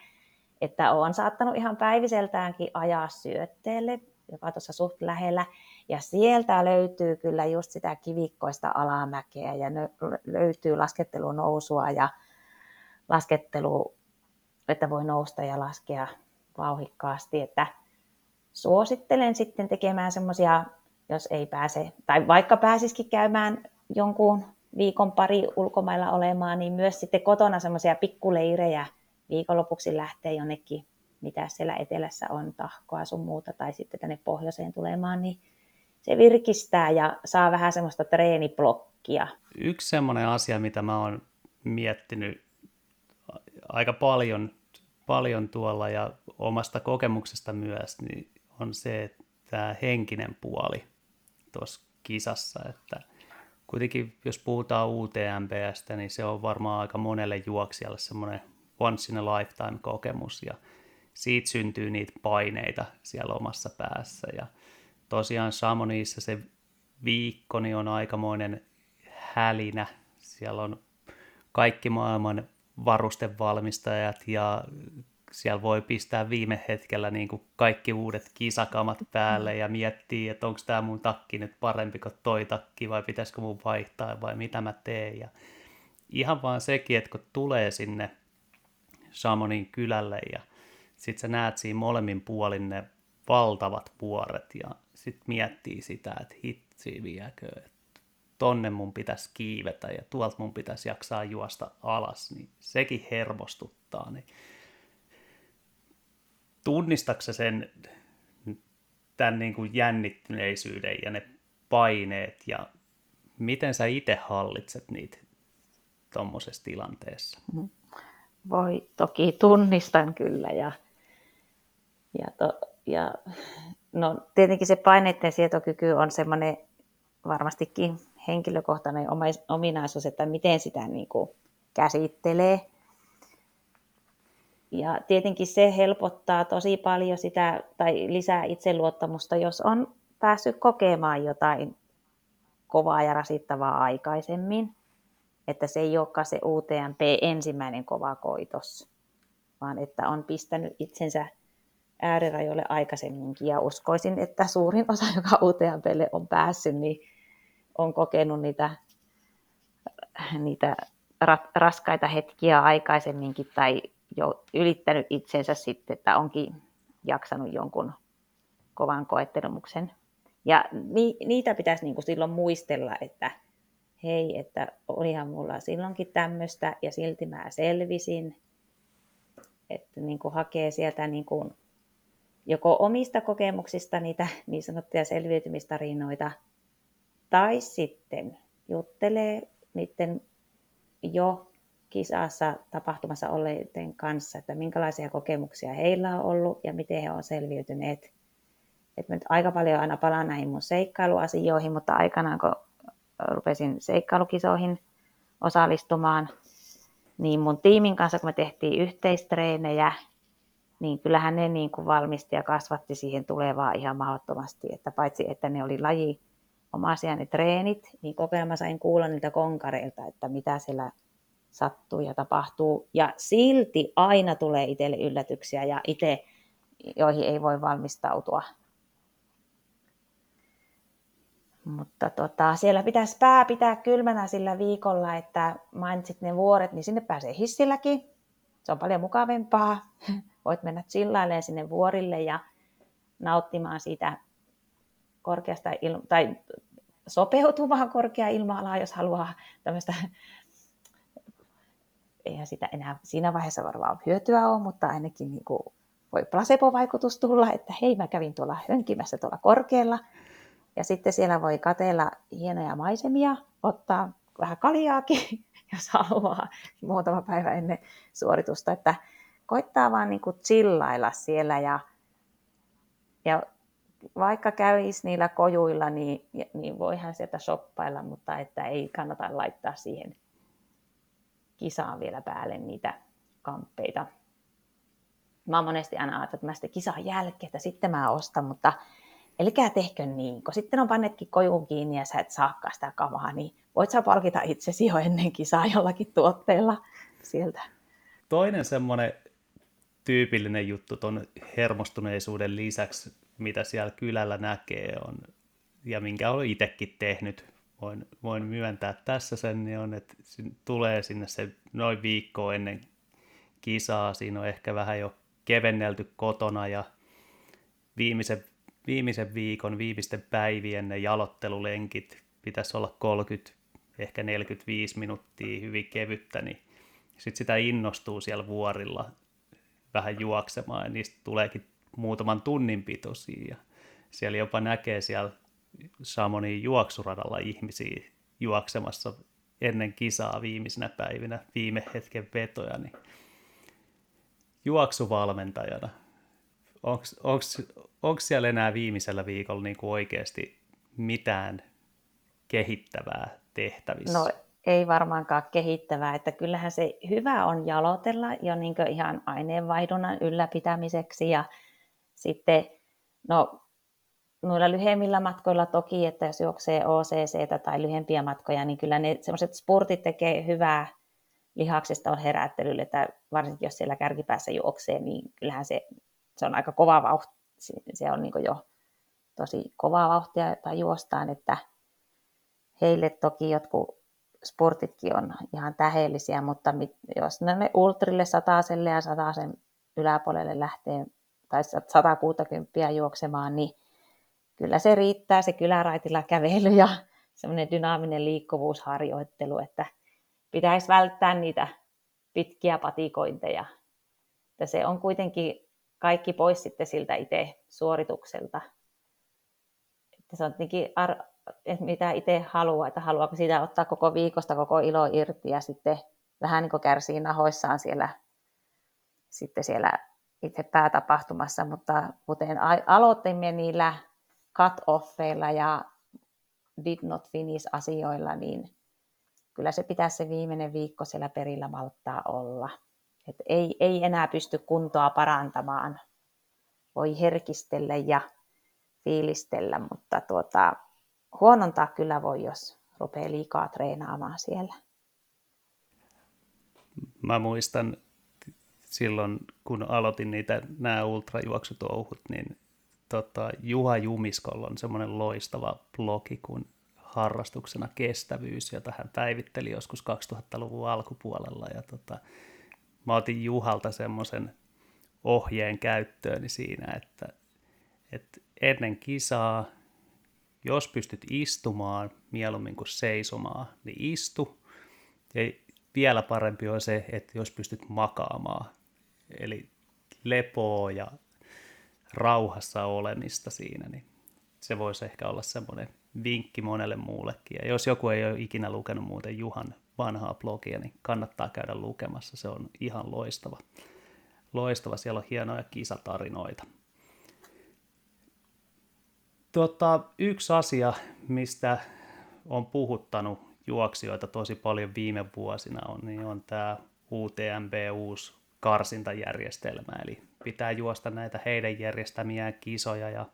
että olen saattanut ihan päiviseltäänkin ajaa syötteelle, joka tuossa suht lähellä, ja sieltä löytyy kyllä just sitä kivikkoista alamäkeä ja löytyy laskettelunousua ja laskettelu, että voi nousta ja laskea vauhikkaasti, että suosittelen sitten tekemään semmoisia, jos ei pääse, tai vaikka pääsisikin käymään jonkun viikon pari ulkomailla olemaan, niin myös sitten kotona semmoisia pikkuleirejä viikonlopuksi lähtee jonnekin, mitä siellä etelässä on, tahkoa sun muuta, tai sitten tänne pohjoiseen tulemaan, niin se virkistää ja saa vähän semmoista treeniblokkia. Yksi semmoinen asia, mitä mä oon miettinyt aika paljon, paljon tuolla ja omasta kokemuksesta myös, niin on se, että tämä henkinen puoli tuossa kisassa, että kuitenkin jos puhutaan UTMPstä, niin se on varmaan aika monelle juoksijalle semmoinen once in a lifetime kokemus ja siitä syntyy niitä paineita siellä omassa päässä ja tosiaan Samonissa se viikko niin on aikamoinen hälinä. Siellä on kaikki maailman varustevalmistajat ja siellä voi pistää viime hetkellä niin kuin kaikki uudet kisakamat päälle ja miettiä, että onko tämä mun takki nyt parempi kuin toi takki vai pitäisikö mun vaihtaa vai mitä mä teen. Ja ihan vaan sekin, että kun tulee sinne Samonin kylälle ja sitten sä näet siinä molemmin puolin ne valtavat vuoret ja sitten miettii sitä, että hitsi viekö, että tonne mun pitäisi kiivetä ja tuolta mun pitäisi jaksaa juosta alas, niin sekin hermostuttaa. Niin tunnistatko sen tämän niin kuin jännittyneisyyden ja ne paineet ja miten sä itse hallitset niitä tuommoisessa tilanteessa? Voi, toki tunnistan kyllä ja, ja, to, ja no, tietenkin se paineiden sietokyky on semmoinen varmastikin henkilökohtainen ominaisuus, että miten sitä niin kuin käsittelee. Ja tietenkin se helpottaa tosi paljon sitä tai lisää itseluottamusta, jos on päässyt kokemaan jotain kovaa ja rasittavaa aikaisemmin. Että se ei olekaan se UTMP ensimmäinen kova koitos, vaan että on pistänyt itsensä äärirajoille aikaisemminkin. Ja uskoisin, että suurin osa, joka UTMPlle on päässyt, niin on kokenut niitä, niitä raskaita hetkiä aikaisemminkin tai jo ylittänyt itsensä sitten, että onkin jaksanut jonkun kovan koettelumuksen. Ja ni, niitä pitäisi niin kuin silloin muistella, että hei, että olihan mulla silloinkin tämmöistä ja silti mä selvisin. Että niin kuin hakee sieltä niin kuin joko omista kokemuksista niitä niin sanottuja selviytymistarinoita, tai sitten juttelee niiden jo kisassa tapahtumassa olleiden kanssa, että minkälaisia kokemuksia heillä on ollut ja miten he ovat selviytyneet. Et nyt aika paljon aina palaan näihin mun seikkailuasioihin, mutta aikanaan kun rupesin seikkailukisoihin osallistumaan, niin mun tiimin kanssa, kun me tehtiin yhteistreenejä, niin kyllähän ne niin kuin valmisti ja kasvatti siihen tulevaa ihan mahdottomasti, että paitsi että ne oli laji omaisia ne treenit, niin koko ajan mä sain kuulla niiltä konkareilta, että mitä siellä sattuu ja tapahtuu. Ja silti aina tulee itselle yllätyksiä ja itse, joihin ei voi valmistautua. Mutta tota, siellä pitäisi pää pitää kylmänä sillä viikolla, että mainitsit ne vuoret, niin sinne pääsee hissilläkin. Se on paljon mukavempaa. Voit mennä chillailemaan sinne vuorille ja nauttimaan siitä korkeasta il- tai sopeutumaan korkea ilma jos haluaa tämmöistä eihän sitä enää siinä vaiheessa varmaan hyötyä ole, mutta ainakin niin kuin voi placebo-vaikutus tulla, että hei mä kävin tuolla hönkimässä tuolla korkealla. Ja sitten siellä voi katella hienoja maisemia, ottaa vähän kaljaakin, jos haluaa muutama päivä ennen suoritusta. Että koittaa vaan niin kuin chillailla siellä ja, ja vaikka kävisi niillä kojuilla, niin, niin voihan sieltä shoppailla, mutta että ei kannata laittaa siihen kisaan vielä päälle niitä kamppeita. mä oon monesti aina ajatellut, että mä sitten kisan jälkeen, että sitten mä ostan, mutta Elikää tehkö niin, kun sitten on pannetkin kojuun kiinni ja sä et saakaan sitä kamaa, niin voit sä palkita itsesi jo ennen kisaa jollakin tuotteella sieltä. Toinen semmoinen tyypillinen juttu tuon hermostuneisuuden lisäksi, mitä siellä kylällä näkee on, ja minkä olen itsekin tehnyt, voin, voin myöntää tässä sen, niin on, että tulee sinne se noin viikko ennen kisaa, siinä on ehkä vähän jo kevennelty kotona ja viimeisen viimeisen viikon, viimeisten päivien ne jalottelulenkit pitäisi olla 30, ehkä 45 minuuttia hyvin kevyttä, niin sitten sitä innostuu siellä vuorilla vähän juoksemaan ja niistä tuleekin muutaman tunnin pitoisia ja siellä jopa näkee siellä Samonin juoksuradalla ihmisiä juoksemassa ennen kisaa viimeisinä päivinä, viime hetken vetoja, niin juoksuvalmentajana onko siellä enää viimeisellä viikolla niin kuin oikeasti mitään kehittävää tehtävissä? No ei varmaankaan kehittävää, että kyllähän se hyvä on jalotella jo niin ihan aineenvaihdunnan ylläpitämiseksi ja sitten no noilla lyhyemmillä matkoilla toki, että jos juoksee OCC tai lyhyempiä matkoja, niin kyllä ne semmoiset spurtit tekee hyvää lihaksesta on herättelylle, että varsinkin jos siellä kärkipäässä juoksee, niin kyllähän se se on aika kova vauhti, se on niin jo tosi kovaa vauhtia tai juostaan, että heille toki jotkut sportitkin on ihan täheellisiä, mutta jos ne ultrille sataselle ja sataisen yläpuolelle lähtee tai 160 juoksemaan, niin kyllä se riittää se kyläraitilla kävely ja semmoinen dynaaminen liikkuvuusharjoittelu, että pitäisi välttää niitä pitkiä patikointeja. Että se on kuitenkin kaikki pois sitten siltä itse suoritukselta. Että se on ar- että mitä itse haluaa, että haluaako siitä ottaa koko viikosta koko ilo irti ja sitten vähän niin kärsii nahoissaan siellä, sitten siellä itse päätapahtumassa, mutta kuten aloitimme niillä cut-offeilla ja did not finish asioilla, niin kyllä se pitäisi se viimeinen viikko siellä perillä malttaa olla. Et ei, ei enää pysty kuntoa parantamaan. Voi herkistellä ja fiilistellä, mutta tuota, huonontaa kyllä voi, jos rupeaa liikaa treenaamaan siellä. Mä muistan silloin, kun aloitin niitä nämä ultrajuoksutouhut, niin tota, Juha Jumiskolla on semmoinen loistava blogi kuin harrastuksena kestävyys, jota hän päivitteli joskus 2000-luvun alkupuolella. Ja tota, mä otin Juhalta semmoisen ohjeen käyttööni siinä, että, että ennen kisaa, jos pystyt istumaan mieluummin kuin seisomaan, niin istu. Ja vielä parempi on se, että jos pystyt makaamaan, eli lepoa ja rauhassa olemista siinä, niin se voisi ehkä olla semmoinen vinkki monelle muullekin. Ja jos joku ei ole ikinä lukenut muuten Juhan vanhaa blogia, niin kannattaa käydä lukemassa. Se on ihan loistava. Loistava, siellä on hienoja kisatarinoita. Tota, yksi asia, mistä on puhuttanut juoksijoita tosi paljon viime vuosina, on, niin on tämä UTMB uusi karsintajärjestelmä, eli pitää juosta näitä heidän järjestämiään kisoja ja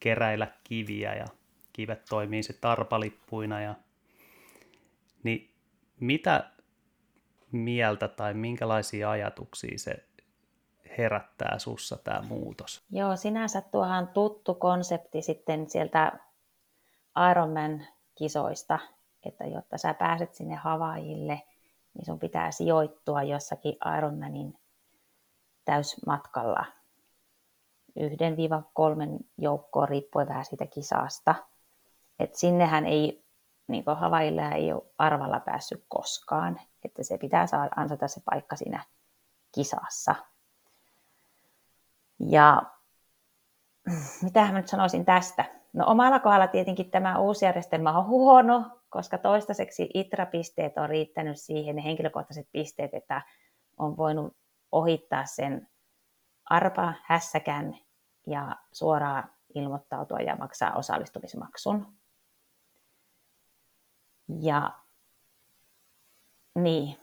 keräillä kiviä ja kivet toimii se tarpalippuina ja niin mitä mieltä tai minkälaisia ajatuksia se herättää sussa tämä muutos? Joo, sinänsä tuohan tuttu konsepti sitten sieltä Ironman-kisoista, että jotta sä pääset sinne Havaijille, niin sun pitää sijoittua jossakin Ironmanin täysmatkalla yhden viiva kolmen joukkoon riippuen vähän siitä kisasta. Et sinnehän ei niin Havailla ei ole arvalla päässyt koskaan, että se pitää saada ansata se paikka siinä kisassa. Ja mitä mä nyt sanoisin tästä? No omalla kohdalla tietenkin tämä uusi järjestelmä on huono, koska toistaiseksi ITRA-pisteet on riittänyt siihen, ne henkilökohtaiset pisteet, että on voinut ohittaa sen arpa hässäkän ja suoraan ilmoittautua ja maksaa osallistumismaksun. Ja niin,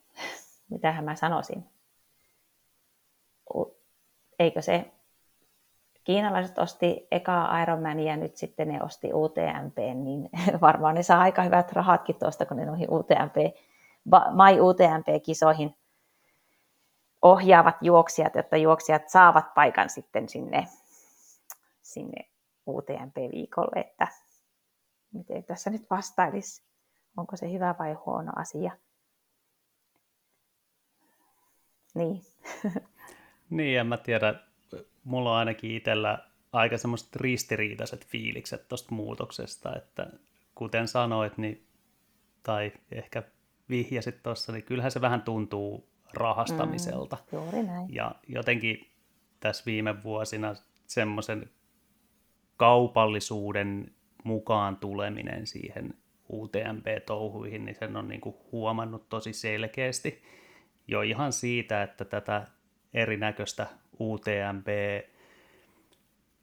mitähän mä sanoisin. eikö se kiinalaiset osti eka Ironmania ja nyt sitten ne osti UTMP, niin varmaan ne saa aika hyvät rahatkin tuosta, kun ne noihin UTMP, Mai UTMP-kisoihin ohjaavat juoksijat, jotta juoksijat saavat paikan sitten sinne, sinne UTMP-viikolle, että miten tässä nyt vastailisi, onko se hyvä vai huono asia. Niin. niin, en mä tiedä, mulla on ainakin itsellä aika semmoiset ristiriitaiset fiilikset tuosta muutoksesta, että kuten sanoit, niin, tai ehkä vihjasit tuossa, niin kyllähän se vähän tuntuu rahastamiselta. Mm, juuri näin. Ja jotenkin tässä viime vuosina semmoisen kaupallisuuden mukaan tuleminen siihen UTMP-touhuihin, niin sen on niin kuin huomannut tosi selkeästi jo ihan siitä, että tätä erinäköistä UTMP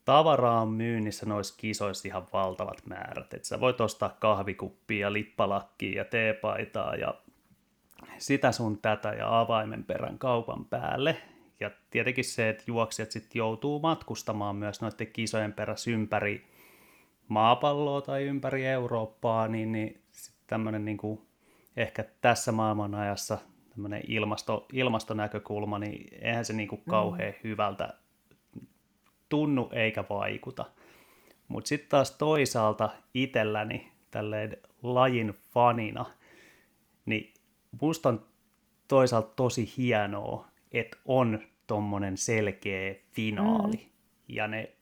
tavaraa on myynnissä noissa kisoissa ihan valtavat määrät. Että sä voit ostaa kahvikuppia, lippalakkia ja teepaitaa ja sitä sun tätä ja avaimen perän kaupan päälle. Ja tietenkin se, että juoksijat sitten joutuu matkustamaan myös noiden kisojen perässä ympäri maapalloa tai ympäri Eurooppaa, niin, niin tämmöinen niin ehkä tässä maailman ajassa tämmöinen ilmasto, ilmastonäkökulma, niin eihän se niin kuin kauhean mm. hyvältä tunnu eikä vaikuta. Mutta sitten taas toisaalta itselläni tälleen lajin fanina, niin musta on toisaalta tosi hienoa, että on tommonen selkeä finaali. Mm. Ja ne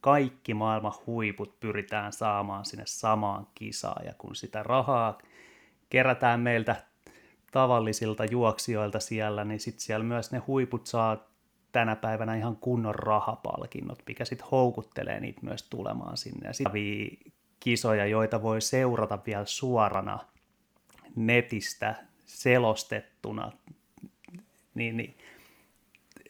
kaikki maailman huiput pyritään saamaan sinne samaan kisaan. Ja kun sitä rahaa kerätään meiltä tavallisilta juoksijoilta siellä, niin sitten siellä myös ne huiput saa tänä päivänä ihan kunnon rahapalkinnot, mikä sitten houkuttelee niitä myös tulemaan sinne. Ja sitten kisoja, joita voi seurata vielä suorana netistä selostettuna, niin, niin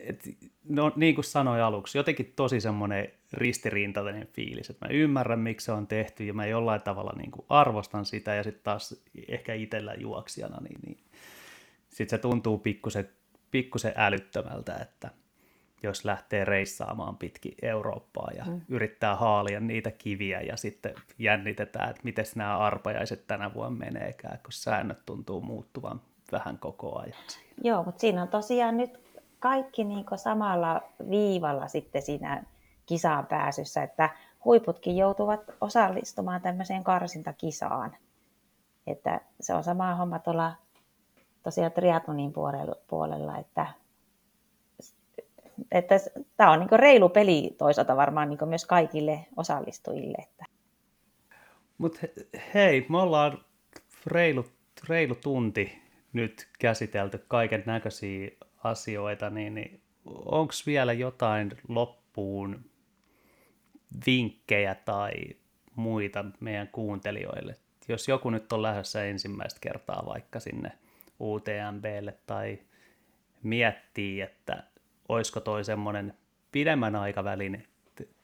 et, no, niin kuin sanoin aluksi, jotenkin tosi semmoinen ristiriintainen fiilis, että mä ymmärrän, miksi se on tehty, ja mä jollain tavalla niin kuin arvostan sitä, ja sitten taas ehkä itsellä juoksijana, niin, niin sitten se tuntuu pikkusen, pikkusen älyttömältä, että jos lähtee reissaamaan pitkin Eurooppaa ja mm. yrittää haalia niitä kiviä ja sitten jännitetään, että miten nämä arpajaiset tänä vuonna meneekään, kun säännöt tuntuu muuttuvan vähän koko ajan. Joo, mutta siinä on tosiaan nyt kaikki niin samalla viivalla sitten siinä kisaan pääsyssä, että huiputkin joutuvat osallistumaan tämmöiseen karsintakisaan. Että se on sama homma tuolla tosiaan triatlonin puolella, että, että tämä on niin reilu peli toisaalta varmaan niin myös kaikille osallistujille. Että. Mutta hei, me ollaan reilu, reilu tunti nyt käsitelty kaiken näköisiä asioita, niin, niin onko vielä jotain loppuun vinkkejä tai muita meidän kuuntelijoille? Jos joku nyt on lähdössä ensimmäistä kertaa vaikka sinne UTMBlle tai miettii, että olisiko toi semmoinen pidemmän aikavälin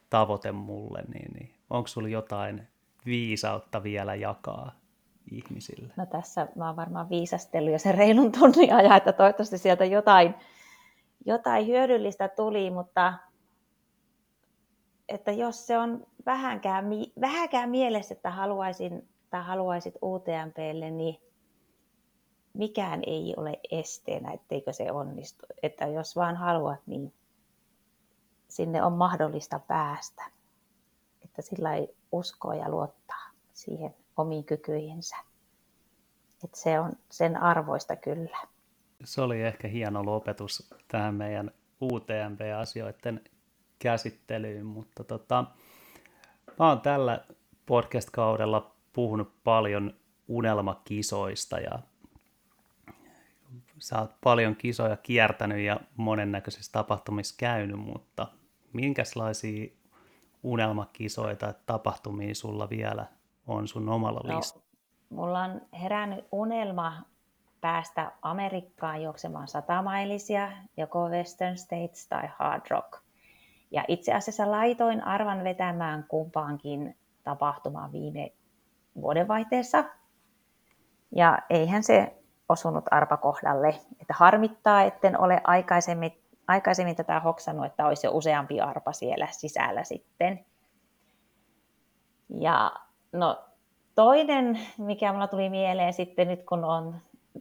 tavoite mulle, niin, niin onko sulla jotain viisautta vielä jakaa ihmisille? No tässä mä oon varmaan viisastellut jo sen reilun tunnin ajan, että toivottavasti sieltä jotain, jotain hyödyllistä tuli, mutta että jos se on vähänkään, vähänkään mielessä, että haluaisin tai haluaisit UTMPlle, niin mikään ei ole esteenä, etteikö se onnistu. Että jos vaan haluat, niin sinne on mahdollista päästä. Että sillä ei uskoa ja luottaa siihen omiin kykyihinsä. Että se on sen arvoista kyllä. Se oli ehkä hieno lopetus tähän meidän UTMP-asioiden käsittelyyn, mutta tota, mä oon tällä podcast-kaudella puhunut paljon unelmakisoista ja sä oot paljon kisoja kiertänyt ja monennäköisissä tapahtumissa käynyt, mutta minkälaisia unelmakisoja tai tapahtumia sulla vielä on sun omalla no, listalla? Mulla on herännyt unelma päästä Amerikkaan juoksemaan satamailisia, joko Western States tai Hard Rock. Ja itse asiassa laitoin arvan vetämään kumpaankin tapahtumaan viime vuodenvaihteessa. Ja eihän se osunut arpa kohdalle. Että harmittaa, etten ole aikaisemmin aikaisemmin tätä hoksannut, että olisi jo useampi arpa siellä sisällä sitten. Ja no toinen, mikä mulla tuli mieleen sitten nyt, kun on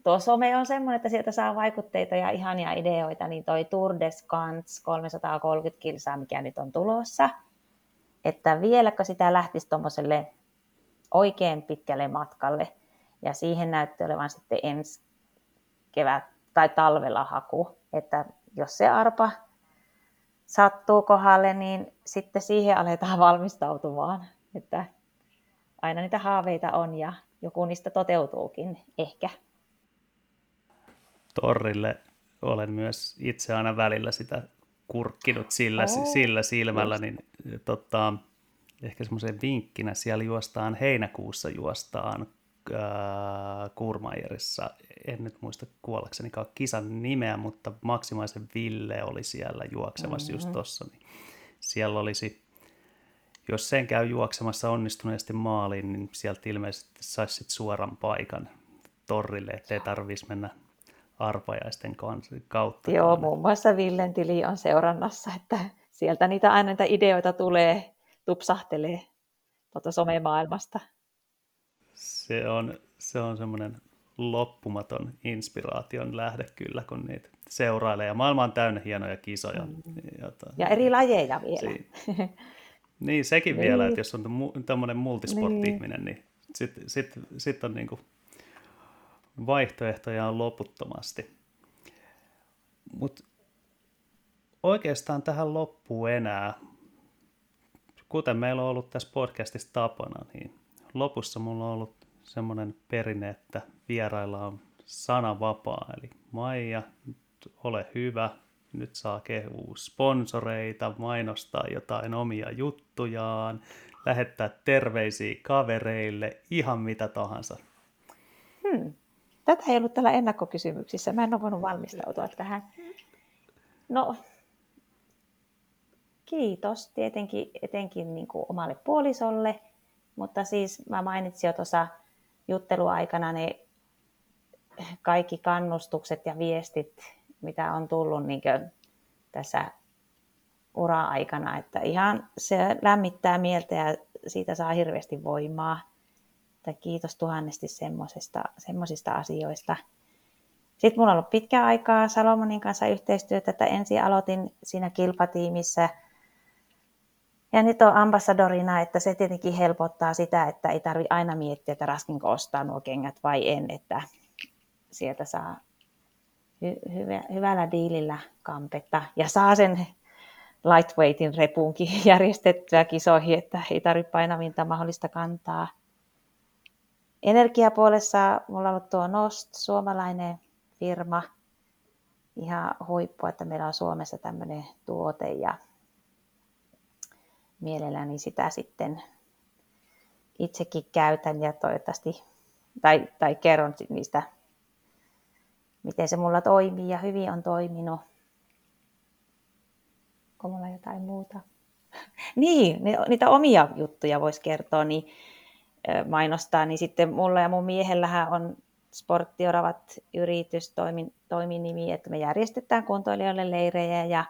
tuo some on semmoinen, että sieltä saa vaikutteita ja ihania ideoita, niin toi Tour de Scans 330 kilsaa, mikä nyt on tulossa, että vieläkö sitä lähtisi tuommoiselle oikein pitkälle matkalle, ja siihen näytti olevan sitten ensi kevät tai talvella haku, että jos se arpa sattuu kohdalle, niin sitten siihen aletaan valmistautumaan, että aina niitä haaveita on ja joku niistä toteutuukin ehkä. Torrille. Olen myös itse aina välillä sitä kurkkinut sillä, oh, sillä silmällä, niin tota, ehkä semmoisen vinkkinä siellä juostaan, heinäkuussa juostaan äh, Kurmajerissa, en nyt muista kuollakseni kisan nimeä, mutta Maksimaisen Ville oli siellä juoksemassa mm-hmm. just tuossa, niin siellä olisi jos sen käy juoksemassa onnistuneesti maaliin, niin sieltä ilmeisesti saisi suoran paikan torrille, ettei tarvitsisi mennä arpajaisten kautta. Joo, muun muassa Villen tili on seurannassa, että sieltä niitä aina niitä ideoita tulee, tupsahtelee tuota somemaailmasta. Se on, se on semmoinen loppumaton inspiraation lähde kyllä, kun niitä seurailee. Ja maailma on täynnä hienoja kisoja. Mm. Jota, ja eri lajeja vielä. Si- Niin, sekin niin. vielä, että jos on tämmöinen multisport-ihminen, niin, niin sitten sit, sit on niinku vaihtoehtoja on loputtomasti. Mutta oikeastaan tähän loppuu enää, kuten meillä on ollut tässä podcastissa tapana, niin lopussa mulla on ollut semmoinen perinne, että vierailla on sana vapaa, eli Maija, ole hyvä, nyt saa kehua sponsoreita, mainostaa jotain omia juttujaan, lähettää terveisiä kavereille, ihan mitä tahansa. Hmm. Tätä ei ollut täällä ennakkokysymyksissä. Mä en ole voinut valmistautua tähän. No, kiitos tietenkin etenkin niin kuin omalle puolisolle, mutta siis mä mainitsin jo tuossa jutteluaikana ne kaikki kannustukset ja viestit, mitä on tullut niin tässä ura-aikana, että ihan se lämmittää mieltä ja siitä saa hirveästi voimaa. Että kiitos tuhannesti semmoisista, asioista. Sitten mulla on ollut pitkä aikaa Salomonin kanssa yhteistyötä, että ensin aloitin siinä kilpatiimissä ja nyt on ambassadorina, että se tietenkin helpottaa sitä, että ei tarvi aina miettiä, että raskinko ostaa nuo kengät vai en, että sieltä saa hy- hyvä, hyvällä diilillä kampetta ja saa sen lightweightin repuunkin järjestettyä kisoihin, että ei tarvitse painavinta mahdollista kantaa. Energiapuolessa mulla on ollut tuo Nost, suomalainen firma, ihan huippu, että meillä on Suomessa tämmöinen tuote ja mielelläni sitä sitten itsekin käytän ja toivottavasti, tai, tai kerron niistä miten se mulla toimii ja hyvin on toiminut. Onko mulla jotain muuta? niin, niitä omia juttuja voisi kertoa, niin mainostaa, niin sitten mulla ja mun miehellähän on Sporttioravat yritys, toimin, toiminimi, että me järjestetään kuntoilijoille leirejä ja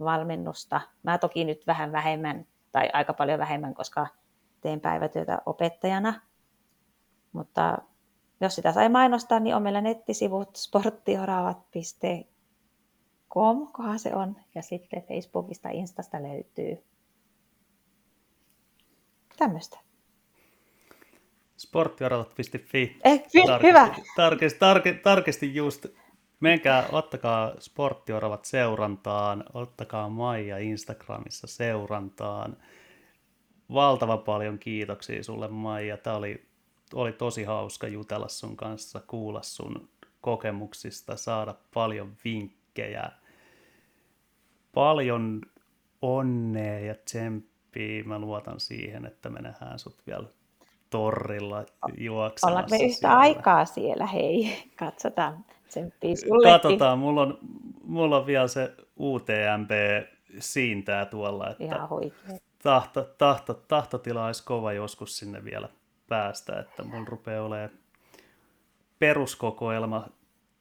valmennusta. Mä toki nyt vähän vähemmän, tai aika paljon vähemmän, koska teen päivätyötä opettajana, mutta jos sitä sai mainostaa, niin on meillä nettisivut sporttioravat.com, kohan se on, ja sitten Facebookista, Instasta löytyy tämmöistä. Sporttioravat.fi. Eh, tarkisti, hyvä. Tarkisti, tarkisti, tarkisti just. Menkää, ottakaa sporttioravat seurantaan, ottakaa Maija Instagramissa seurantaan. Valtava paljon kiitoksia sulle Maija. Tämä oli oli tosi hauska jutella sun kanssa, kuulla sun kokemuksista, saada paljon vinkkejä, paljon onnea ja tsemppiä. Mä luotan siihen, että me nähdään sut vielä torrilla juoksemassa. Ollaanko me yhtä siellä. aikaa siellä, hei? Katsotaan. Tsemppiä sullekin. Katsotaan, mulla on, mulla on vielä se UTMP siintää tuolla, että Ihan tahto, tahto, tahtotila olisi kova joskus sinne vielä päästä, että mun rupeaa olemaan peruskokoelma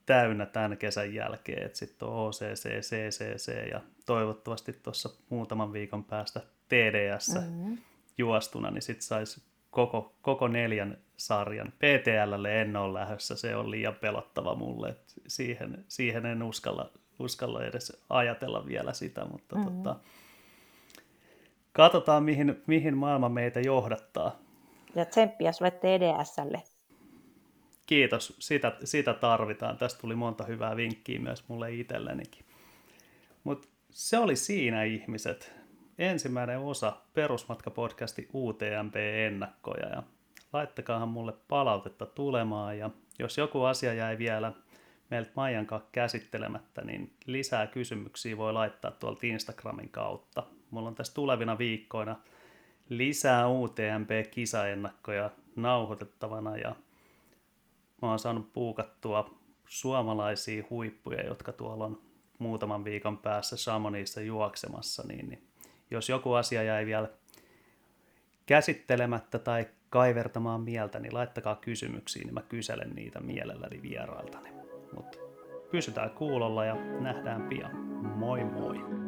täynnä tämän kesän jälkeen, että sitten on OCC, CCC ja toivottavasti tuossa muutaman viikon päästä TDS mm-hmm. juostuna, niin sitten saisi koko, koko neljän sarjan. PTLlle en ole lähdössä, se on liian pelottava mulle, että siihen, siihen en uskalla, uskalla edes ajatella vielä sitä, mutta mm-hmm. tota, katsotaan mihin, mihin maailma meitä johdattaa. Ja tsemppiä sulle TDSlle. Kiitos, sitä, sitä tarvitaan. Tästä tuli monta hyvää vinkkiä myös mulle itsellenikin. Mutta se oli siinä ihmiset. Ensimmäinen osa Perusmatka-podcasti UTMP-ennakkoja. Ja laittakaahan mulle palautetta tulemaan ja jos joku asia jäi vielä meiltä Maijan kanssa käsittelemättä, niin lisää kysymyksiä voi laittaa tuolta Instagramin kautta. Mulla on tässä tulevina viikkoina lisää UTMP-kisaennakkoja nauhoitettavana ja mä oon saanut puukattua suomalaisia huippuja, jotka tuolla on muutaman viikon päässä Chamonixissa juoksemassa, niin, niin jos joku asia jäi vielä käsittelemättä tai kaivertamaan mieltä, niin laittakaa kysymyksiä, niin mä kyselen niitä mielelläni vierailtani. Mutta pysytään kuulolla ja nähdään pian. Moi moi!